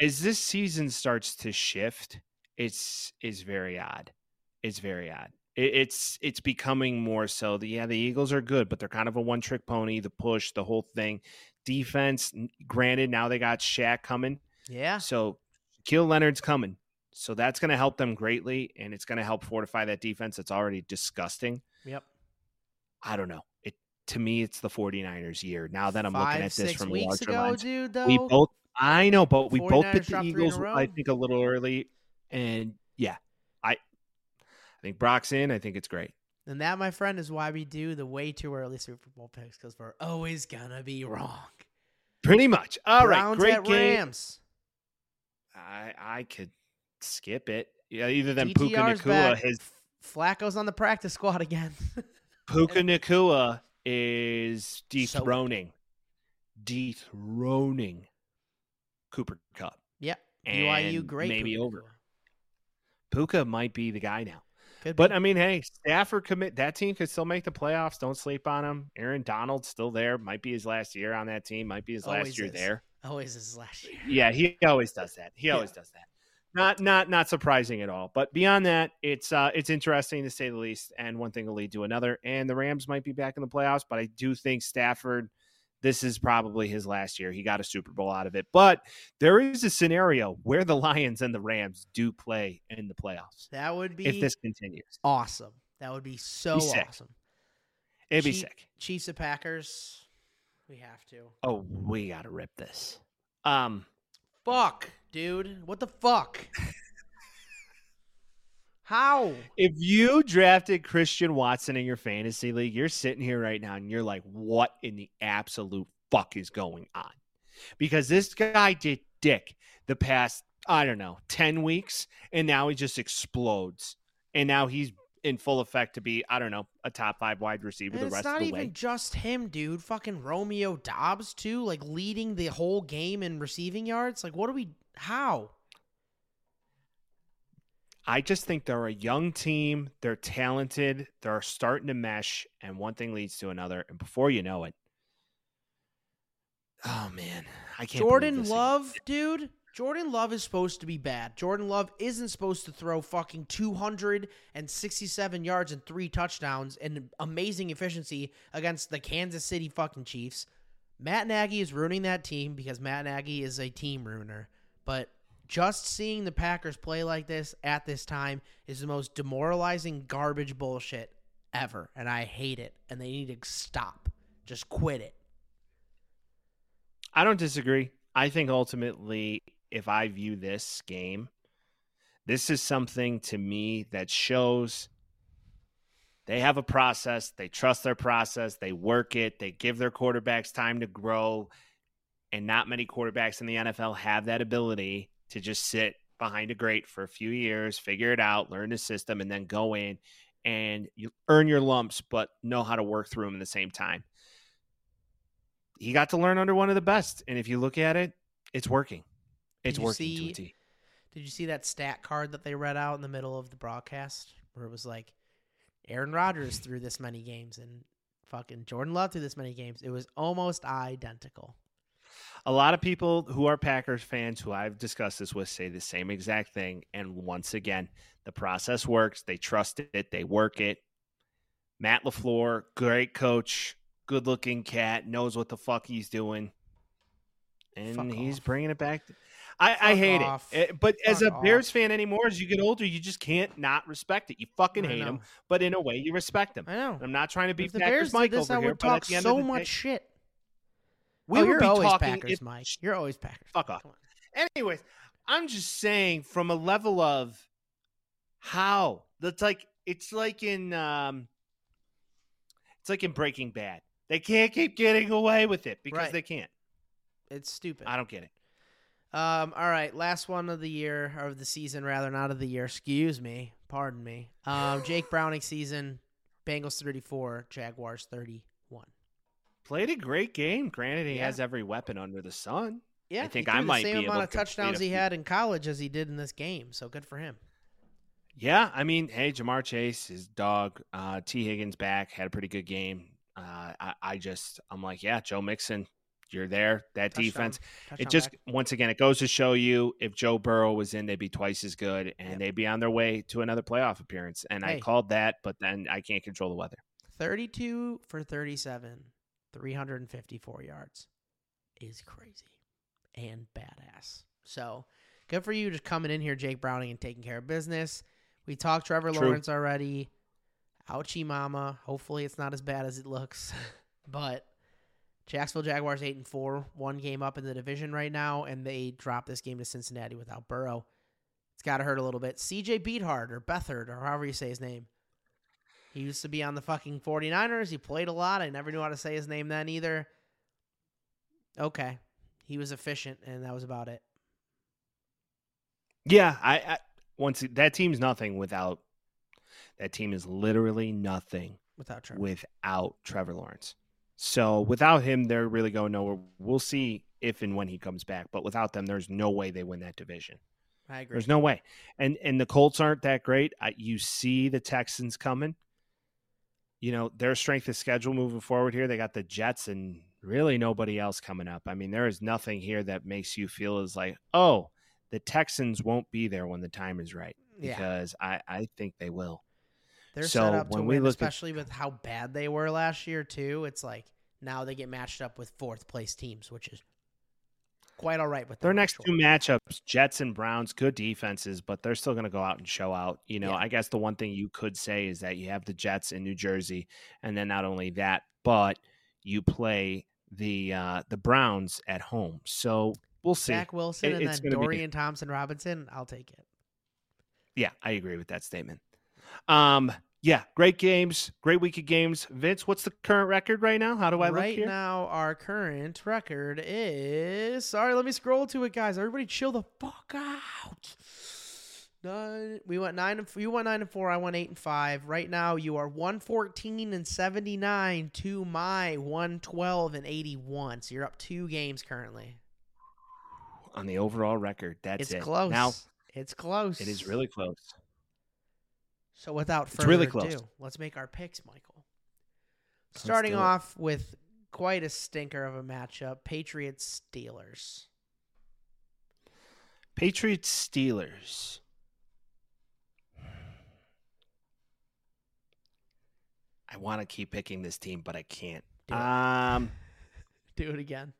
As this season starts to shift, it's it's very odd. It's very odd. It, it's it's becoming more so that yeah, the Eagles are good, but they're kind of a one trick pony. The push, the whole thing. Defense, granted, now they got Shaq coming. Yeah, So Shaquille Leonard's coming. So that's going to help them greatly, and it's going to help fortify that defense that's already disgusting. yep. I don't know. It to me, it's the 49ers year. Now that I'm Five, looking at this from a larger ago, lens. dude. Though We both I know, but we both 49ers picked the dropped three in a Eagles. I think, a little early. And yeah, I I think Brock's in. I think it's great. And that, my friend, is why we do the way too early Super Bowl picks because we're always gonna be wrong. Pretty much. All right, Browns great at game. Rams. I I could skip it. Yeah, either than Puka Nacua, back. his Flacco's on the practice squad again. Puka Nacua is dethroning, dethroning Cooper Kupp. yep. BYU And great. maybe Puka over. Puka might be the guy now. Could But be. I mean, hey, Stafford commit that team could still make the playoffs. Don't sleep on him. Aaron Donald's still there. Might be his last year on that team. Might be his Always last year is. there. always is last year. Yeah, he always does that. He always does that. Not not not surprising at all. But beyond that, it's uh it's interesting to say the least. And one thing will lead to another. And the Rams might be back in the playoffs, but I do think Stafford. This is probably his last year. He got a Super Bowl out of it. But there is a scenario where the Lions and the Rams do play in the playoffs That would be if this continues. awesome. That would be so Be awesome. It'd be Chief- sick. Chiefs of Packers. We have to. Oh, we gotta rip this. Um, Fuck, dude. What the fuck? How? if you drafted Christian Watson in your fantasy league, you're sitting here right now and you're like, what in the absolute fuck is going on? Because this guy did dick the past, I don't know, 10 weeks, and now he just explodes. And now he's in full effect to be, I don't know, a top five wide receiver And the rest not of the even way. just him, dude. Fucking Romeo Doubs too, like leading the whole game in receiving yards. Like, what do we? How? I just think they're a young team. They're talented. They're starting to mesh, and one thing leads to another. And before you know it, oh man, I can't. Jordan Love, dude. Jordan Love is supposed to be bad. Jordan Love isn't supposed to throw fucking 267 yards and three touchdowns and amazing efficiency against the Kansas City fucking Chiefs. Matt Nagy is ruining that team because Matt Nagy is a team ruiner. But just seeing the Packers play like this at this time is the most demoralizing garbage bullshit ever. And I hate it. And they need to stop. Just quit it. I don't disagree. I think ultimately if I view this game, this is something to me that shows they have a process, they trust their process, they work it, they give their quarterbacks time to grow. And not many quarterbacks in the NFL have that ability to just sit behind a grate for a few years, figure it out, learn the system, and then go in and you earn your lumps, but know how to work through them in the same time. He got to learn under one of the best. And if you look at it, it's working. It's working see, to a T. Did you see that stat card that they read out in the middle of the broadcast where it was like Aaron Rodgers threw this many games and fucking Jordan Love threw this many games? It was almost identical. A lot of people who are Packers fans who I've discussed this with say the same exact thing. And once again, the process works. They trust it, they work it. Matt LaFleur, great coach, good looking cat, knows what the fuck he's doing. And fuck he's off. bringing it back. To, I, I, hate off. it. Eh, but fuck as a off. Bears fan anymore, as you get older, you just can't not respect it. You fucking hate him, but in a way, you respect him. I know. I'm not trying to be if the Bears Mike this, over I would here, talk so much day, shit. We oh, you're always Packers, if, Mike. You're always Packers. Fuck off. Anyways, I'm just saying from a level of how that's like it's like in um it's like in Breaking Bad. They can't keep getting away with it because right. they can't. It's stupid. I don't get it. Um, all right, last one of the year or of the season, rather not of the year. Excuse me, pardon me. Um, Jake Browning season, Bengals thirty four, Jaguars thirty. Played a great game. Granted, he yeah. has every weapon under the sun. Yeah, I think I might the same be amount of touchdowns he had in college as he did in this game. So good for him. Yeah, I mean, hey, Ja'Marr Chase, his dog, uh, Tee Higgins back, had a pretty good game. Uh, I, I, just, I'm like, yeah, Joe Mixon, you're there. That Touchdown. defense, Touchdown it just, back. once again, it goes to show you if Joe Burrow was in, they'd be twice as good and yep. they'd be on their way to another playoff appearance. And hey. I called that, but then I can't control the weather. 32 for 37, 354 yards is crazy and badass. So good for you just coming in here, Jake Browning, and taking care of business. We talked Trevor True. Lawrence already. Ouchie mama. Hopefully it's not as bad as it looks. but Jacksonville Jaguars eight and four, one game up in the division right now, and they dropped this game to Cincinnati without Burrow. It's gotta hurt a little bit. CJ Beathard or Beathard or however you say his name. He used to be on the fucking 49ers. He played a lot. I never knew how to say his name then either. Okay. He was efficient, and that was about it. Yeah, I, I once that team's nothing without that team is literally nothing without Trevor. without Trevor Lawrence. So without him, they're really going nowhere. We'll see if and when he comes back, but without them, there's no way they win that division. I agree. There's no way. And and the Colts aren't that great. I, you see the Texans coming. You know their strength of schedule moving forward here. They got the Jets and really nobody else coming up. I mean, there is nothing here that makes you feel as like, oh, the Texans won't be there when the time is right because yeah. I, I think they will. They're so set up to win, especially at, with how bad they were last year too. It's like now they get matched up with fourth place teams, which is quite all right with their next two matchups. Jets and Browns, good defenses, but they're still going to go out and show out. You know, yeah. I guess the one thing you could say is that you have the Jets in New Jersey, and then not only that, but you play the uh, the Browns at home. So we'll see. Zach Wilson it, and then Dorian. Thompson Robinson. I'll take it. Yeah, I agree with that statement. Um, yeah, great games, great week of games. Vince, what's the current record right now? How do I right look here? now, our current record is. Sorry, let me scroll to it, guys. Everybody, chill the fuck out. Nine. We went nine and you went nine and four. I went eight and five. Right now, you are one fourteen and seventy nine to my one twelve and eighty one. So you're up two games currently on the overall record. That's it's it. close. Now it's close. It is really close. So without further really ado, let's make our picks, Michael. Starting off with quite a stinker of a matchup: Patriots Steelers. Patriots Steelers. I want to keep picking this team, but I can't. Do um, do it again.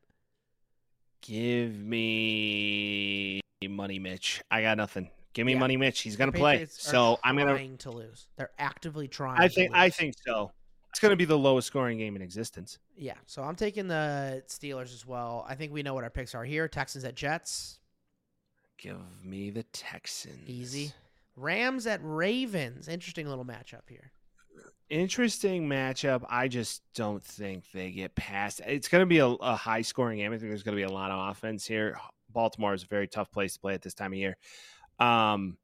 Give me money, Mitch. I got nothing. Give me yeah. money, Mitch. He's gonna play. So I'm gonna to lose. They're actively trying. I think. I think so. It's gonna be the lowest scoring game in existence. Yeah. So I'm taking the Steelers as well. I think we know what our picks are here. Texans at Jets. Give me the Texans. Easy. Rams at Ravens. Interesting little matchup here. Interesting matchup. I just don't think they get past. It's going to be a, a high scoring game. I think there's going to be a lot of offense here. Baltimore is a very tough place to play at this time of year. Um,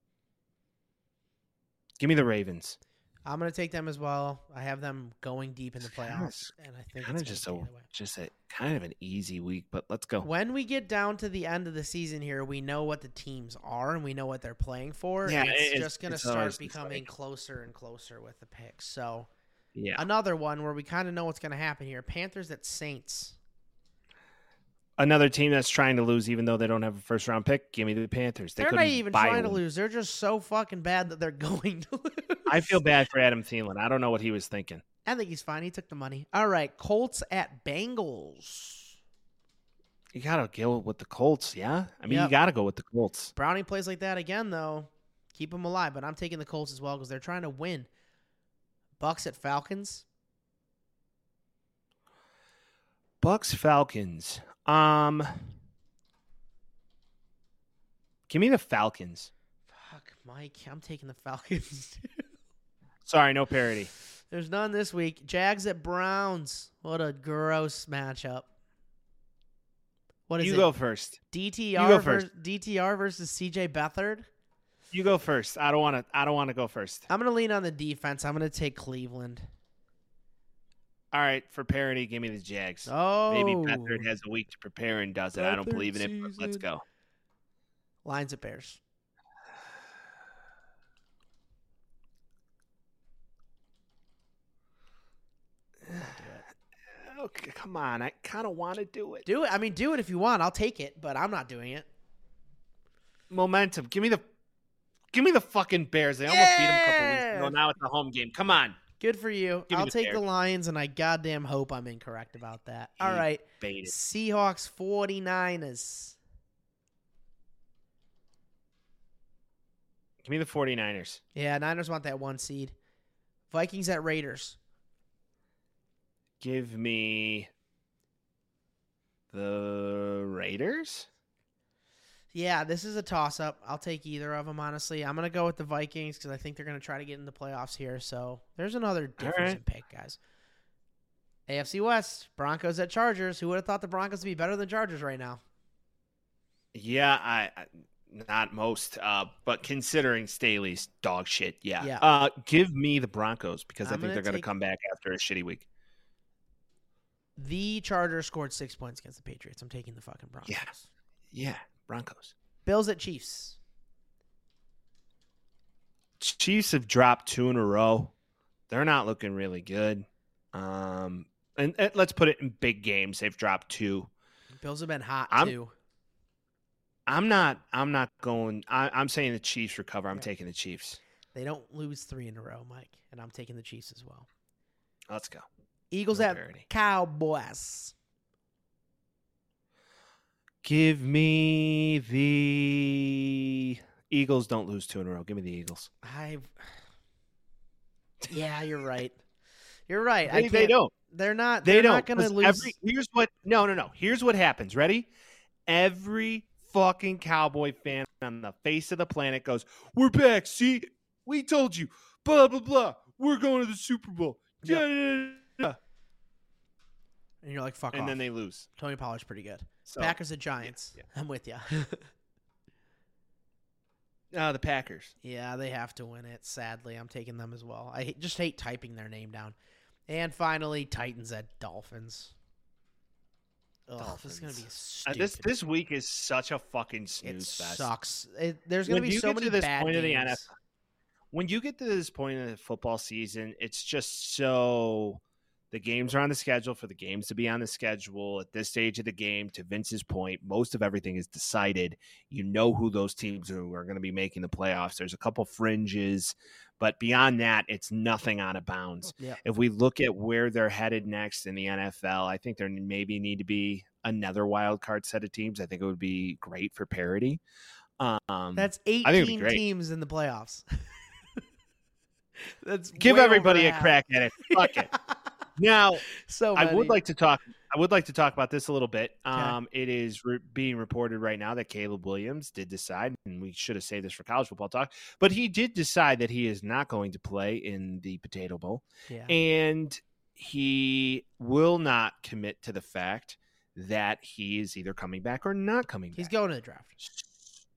give me the Ravens. I'm going to take them as well. I have them going deep in the playoffs, and I think Kind it's of just a be that way. just a kind of an easy week, but let's go. When we get down to the end of the season here, we know what the teams are and we know what they're playing for. Yeah, it's, it's- just going to start becoming closer and closer with the picks. So Yeah, another one where we kind of know what's going to happen here. Panthers at Saints. Another team that's trying to lose, even though they don't have a first round pick. Give me the Panthers. They They're not even trying to lose. They're just so fucking bad that they're going to lose. I feel bad for Adam Thielen. I don't know what he was thinking. I think he's fine. He took the money. All right, Colts at Bengals. You gotta go with the Colts, yeah. I mean, Yep. you gotta go with the Colts. Browning plays like that again, though. Keep him alive, but I'm taking the Colts as well because they're trying to win. Bucks at Falcons. Bucks Falcons. Um, give me the Falcons. Fuck, Mike. I'm taking the Falcons. Sorry, no parody. There's none this week. Jags at Browns. What a gross matchup. What is You it? go first. DTR you go vers- DTR versus CJ Beathard. You go first. I don't want to. I don't want to go first. I'm gonna lean on the defense. I'm gonna take Cleveland. All right, for parody, give me the Jags. Oh, Maybe Beathard has a week to prepare and does it. I don't believe in it, but let's go. Lions of Bears. Okay, come on. I kind of want to do it. Do it. I mean, do it if you want. I'll take it, but I'm not doing it. Momentum. Give me the. Give me the fucking Bears. They almost beat them a couple weeks ago. Now it's a home game. Come on. Good for you. I'll the take the. Lions, and I goddamn hope I'm incorrect about that. All right. Baited. Seahawks 49ers. Give me the 49ers. Yeah, Niners want that one seed. Vikings at Raiders. Give me the Raiders. Yeah, this is a toss up. I'll take either of them, honestly. I'm going to go with the Vikings because I think they're going to try to get in the playoffs here. So there's another difference right. in pick, guys. AFC West, Broncos at Chargers. Who would have thought the Broncos would be better than Chargers right now? Yeah, I, I not most, uh, but considering Staley's dog shit, yeah. Yeah. Uh, give me the Broncos because i I'm think gonna they're going to come back after a shitty week. The Chargers scored six points against the Patriots. I'm taking the fucking Broncos. Yeah. Yeah, Broncos. Bills at Chiefs. Chiefs have dropped two in a row. They're not looking really good. Um, and, and let's put it in big games. They've dropped two. Bills have been hot I'm- too. I'm not. I'm not going. I, I'm saying the Chiefs recover. I'm Yeah. taking the Chiefs. They don't lose three in a row, Mike, and I'm taking the Chiefs as well. Let's go. Eagles No at parity. Cowboys. Give me the Eagles. Don't lose two in a row. Give me the Eagles. I. Yeah, you're right. You're right. They, they don't. They're not. They they're don't. not going to lose. Every, here's what. No, no, no. Here's what happens. Ready? Every fucking Cowboy fan on the face of the planet goes, "We're back. See, we told you. Blah blah blah. We're going to the Super Bowl." Yeah. And you're like, fuck off. And off. then they lose. Tony Pollard's pretty good. So Packers at Giants. yeah. I'm with you. uh, the Packers. yeah, they have to win it. Sadly, I'm taking them as well. I just hate typing their name down. And finally, Titans at Dolphins. Ugh, this is gonna be Uh, this this week is such a fucking it fest. sucks. It, there's gonna When be you so get many to this bad point of the games. NFL when you get to this point in the football season, it's just so the games are on the schedule for the games to be on the schedule at this stage of the game. To Vince's point, most of everything is decided. You know who those teams are, are going to be making the playoffs. There's a couple fringes, but beyond that, it's nothing out of bounds. Yeah. If we look at where they're headed next in the NFL, I think there maybe need to be another wild card set of teams. I think it would be great for parity. Um, That's think it'd be 18 teams in the playoffs. That's give everybody a half. crack at it. Fuck it. Now, so I would like to talk. I would like to talk about this a little bit. Um, it is re- being reported right now that Caleb Williams did decide, and we should have saved this for college football talk, but he did decide that he is not going to play in the Potato Bowl, Yeah. and he will not commit to the fact that he is either coming back or not coming back. He's back. going to the draft.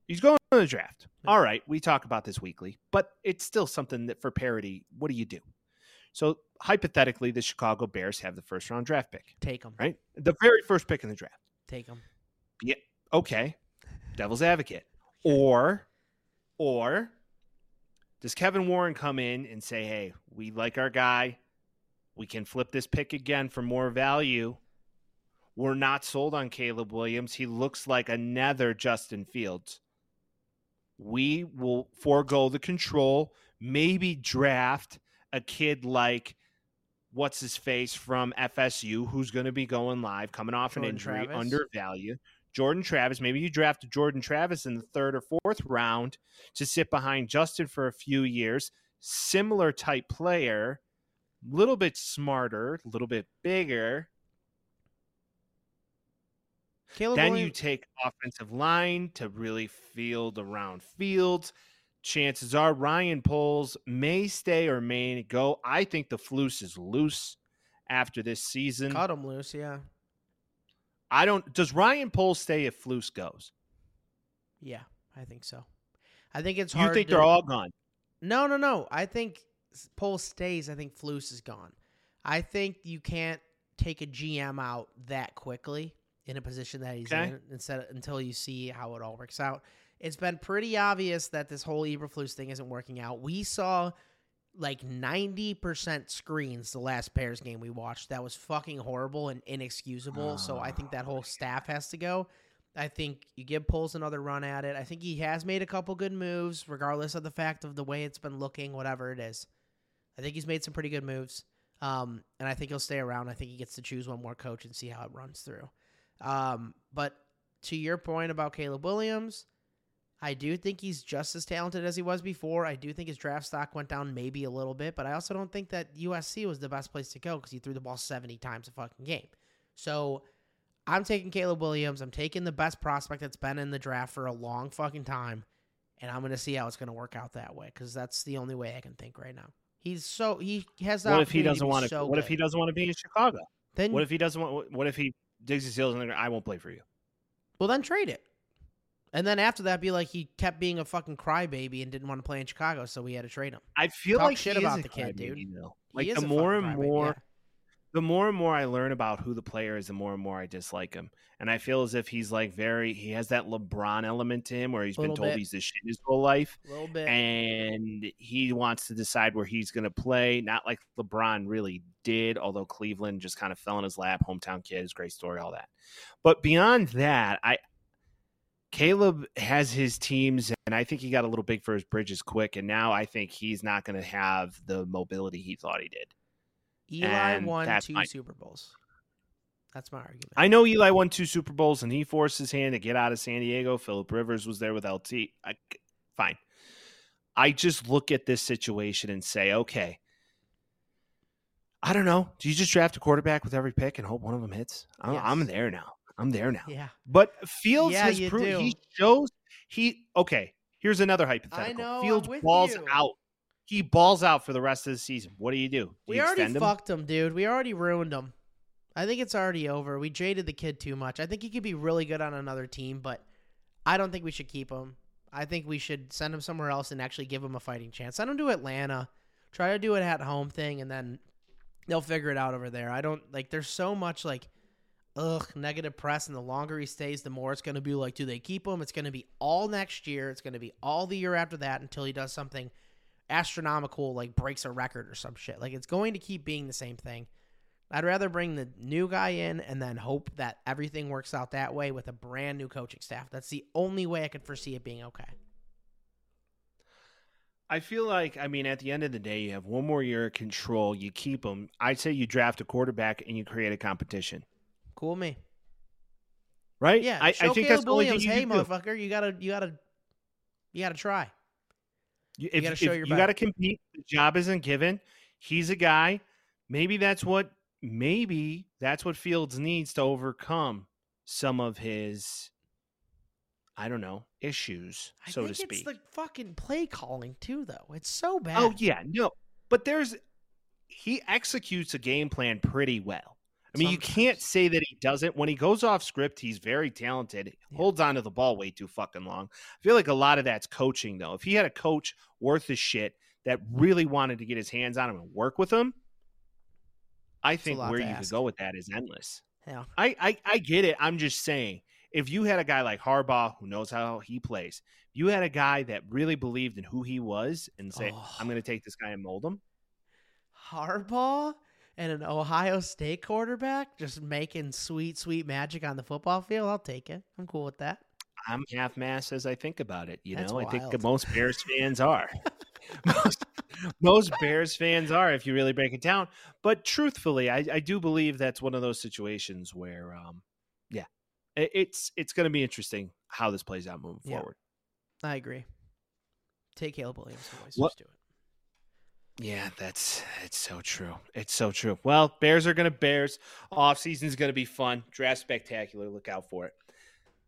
He's going to the draft. Yeah. All right, we talk about this weekly, but it's still something that for parity, what do you do? So hypothetically, the Chicago Bears have the first round draft pick, Take them. right? The very first pick in the draft. Take them. Yeah. Okay, devil's advocate. Or, or does Kevin Warren come in and say, "Hey, we like our guy. We can flip this pick again for more value." We're not sold on Caleb Williams. He looks like another Justin Fields. We will forego the control, maybe draft a kid like what's his face from FSU who's going to be going live, coming off an injury, Travis. undervalued. Jordan Travis. Maybe you draft Jordan Travis in the third or fourth round to sit behind Justin for a few years. Similar type player, a little bit smarter, a little bit bigger. Caleb then you take offensive line to really field around fields. Chances are Ryan Poles may stay or may go. I think the Flus is loose after this season. cut him loose. Yeah. I don't. Does Ryan Poles stay if Flus goes? Yeah, I think so. I think it's hard You think to, they're all gone? No, no, no. I think Pole stays. I think Flus is gone. I think you can't take a GM out that quickly in a position that he's Okay. in instead until you see how it all works out. It's been pretty obvious that this whole Eberflus thing isn't working out. We saw like 90% screens the last Bears game we watched. That was fucking horrible and inexcusable. so I think that whole staff has to go. I think you give Poles another run at it. I think he has made a couple good moves, regardless of the fact of the way it's been looking, whatever it is. I think he's made some pretty good moves. Um, and I think he'll stay around. I think he gets to choose one more coach and see how it runs through. Um, but to your point about Caleb Williams, I do think he's just as talented as he was before. I do think his draft stock went down maybe a little bit, but I also don't think that USC was the best place to go because he threw the ball 70 times a fucking game. So I'm taking Caleb Williams. I'm taking the best prospect that's been in the draft for a long fucking time, and I'm going to see how it's going to work out that way because that's the only way I can think right now. He's so he has the What if he doesn't want to? so what if he doesn't want to be in Chicago? Then What if he doesn't want? What if he digs his heels and I won't play for you? well then trade it. And then after that, be like he kept being a fucking crybaby and didn't want to play in Chicago, so we had to trade him. I feel Talk like shit about the kid, dude. though. Like the more and more, yeah. the more and more I learn about who the player is, the more and more I dislike him. And I feel as if he's like very, he has that LeBron element to him, where he's been told bit. he's the shit his whole life, a little bit. and he wants to decide where he's going to play. Not like LeBron really did, although Cleveland just kind of fell in his lap. Hometown kids, great story, all that. But beyond that, I Caleb has his teams, and I think he got a little big for his bridges quick. And now I think he's not going to have the mobility he thought he did. Eli and won two my- Super Bowls. That's my argument. I know Eli won two Super Bowls, and he forced his hand to get out of San Diego. Philip Rivers was there with LT. I, fine. I just look at this situation and say, okay, I don't know. Do you just draft a quarterback with every pick and hope one of them hits? I'm, I'm there now. I'm there now. yeah, But Fields Yeah, has do. he shows he okay. Here's another hypothetical. know, Fields balls you. out. He balls out for the rest of the season. What do you do? Do we you already him? fucked him, dude. We already ruined him. I think it's already over. We jaded the kid too much. I think he could be really good on another team, but I don't think we should keep him. I think we should send him somewhere else and actually give him a fighting chance. Send him to Atlanta. Try to do it at home thing, and then they'll figure it out over there. I don't like. There's so much like, ugh, negative press, and the longer he stays, the more it's going to be like, do they keep him? It's going to be all next year. It's going to be all the year after that until he does something astronomical, like breaks a record or some shit. Like it's going to keep being the same thing. I'd rather bring the new guy in and then hope that everything works out that way with a brand new coaching staff. That's the only way I could foresee it being okay. I feel like, I mean, at the end of the day, you have one more year of control. You keep them. I'd say you draft a quarterback and you create a competition, Cool me. right? Yeah, I, I think Caleb that's the only Williams, thing you hey do. motherfucker, you gotta, you gotta, you gotta try. You, if, gotta show your you got to compete. The job isn't given. He's a guy. Maybe that's what maybe that's what Fields needs to overcome some of his I don't know, issues, I so think to speak. it's the fucking play calling too, though. It's so oh, bad. Oh yeah, no. But there's he executes a game plan pretty well. I mean, you can't say that he doesn't. When he goes off script, he's very talented. Yeah. Holds on to the ball way too fucking long. I feel like a lot of that's coaching though. If he had a coach worth his shit that really wanted to get his hands on him and work with him, I think where you could go with that is endless. Yeah. I, I I get it. I'm just saying, if you had a guy like Harbaugh who knows how he plays, you had a guy that really believed in who he was and say, Oh. I'm going to take this guy and mold him. Harbaugh and an Ohio State quarterback just making sweet, sweet magic on the football field. I'll take it. I'm cool with that. I'm half mass as I think about it. You That's know, I think wild. most Bears fans are. most, most Bears fans are, if you really break it down. But truthfully, I, I do believe that's one of those situations where, um, yeah, it, it's it's going to be interesting how this plays out moving Yeah. forward. I agree. Take Caleb Williams, Just do it. Yeah, that's it's so true. It's so true. Well, Bears are gonna Bears. Off season's gonna be fun. Draft spectacular. Look out for it.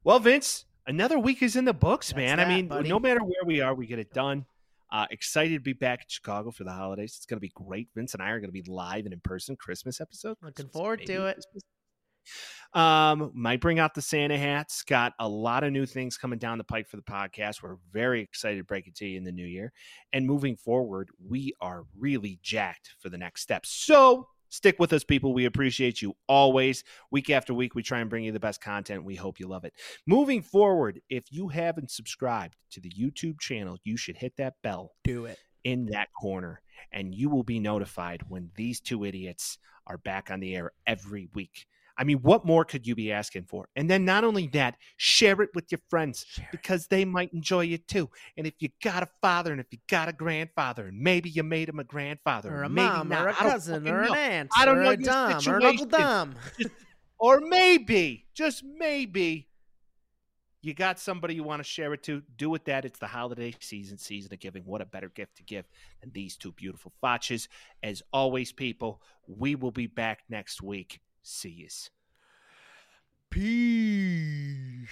Well, Vince, another week is in the books, That's man. that, I mean, buddy. no matter where we are, we get it done. Uh, excited to be back in Chicago for the holidays. It's gonna be great. Vince and I are gonna be live and in person Christmas episode. Looking forward maybe to it. Christmas. Um, might bring out the Santa hats. Got a lot of new things coming down the pike for the podcast. We're very excited to break it to you in the new year. And moving forward, we are really jacked for the next step. So stick with us, people. We appreciate you always. Week after week, we try and bring you the best content. We hope you love it. Moving forward, if you haven't subscribed to the YouTube channel, you should hit that bell Do it. in that corner, and you will be notified when these two idiots are back on the air every week. I mean, what more could you be asking for? And then not only that, share it with your friends Share it. because they might enjoy it too. And if you got a father and if you got a grandfather and maybe you made him a grandfather Or a maybe mom, not, or a cousin, or an know. aunt, I don't or know a Dom, or an Uncle situation. Dom. or maybe, just maybe, you got somebody you want to share it to. Do with that. It's the holiday season, season of giving. What a better gift to give than these two beautiful fotches. As always, people, we will be back next week. See yous. Peace.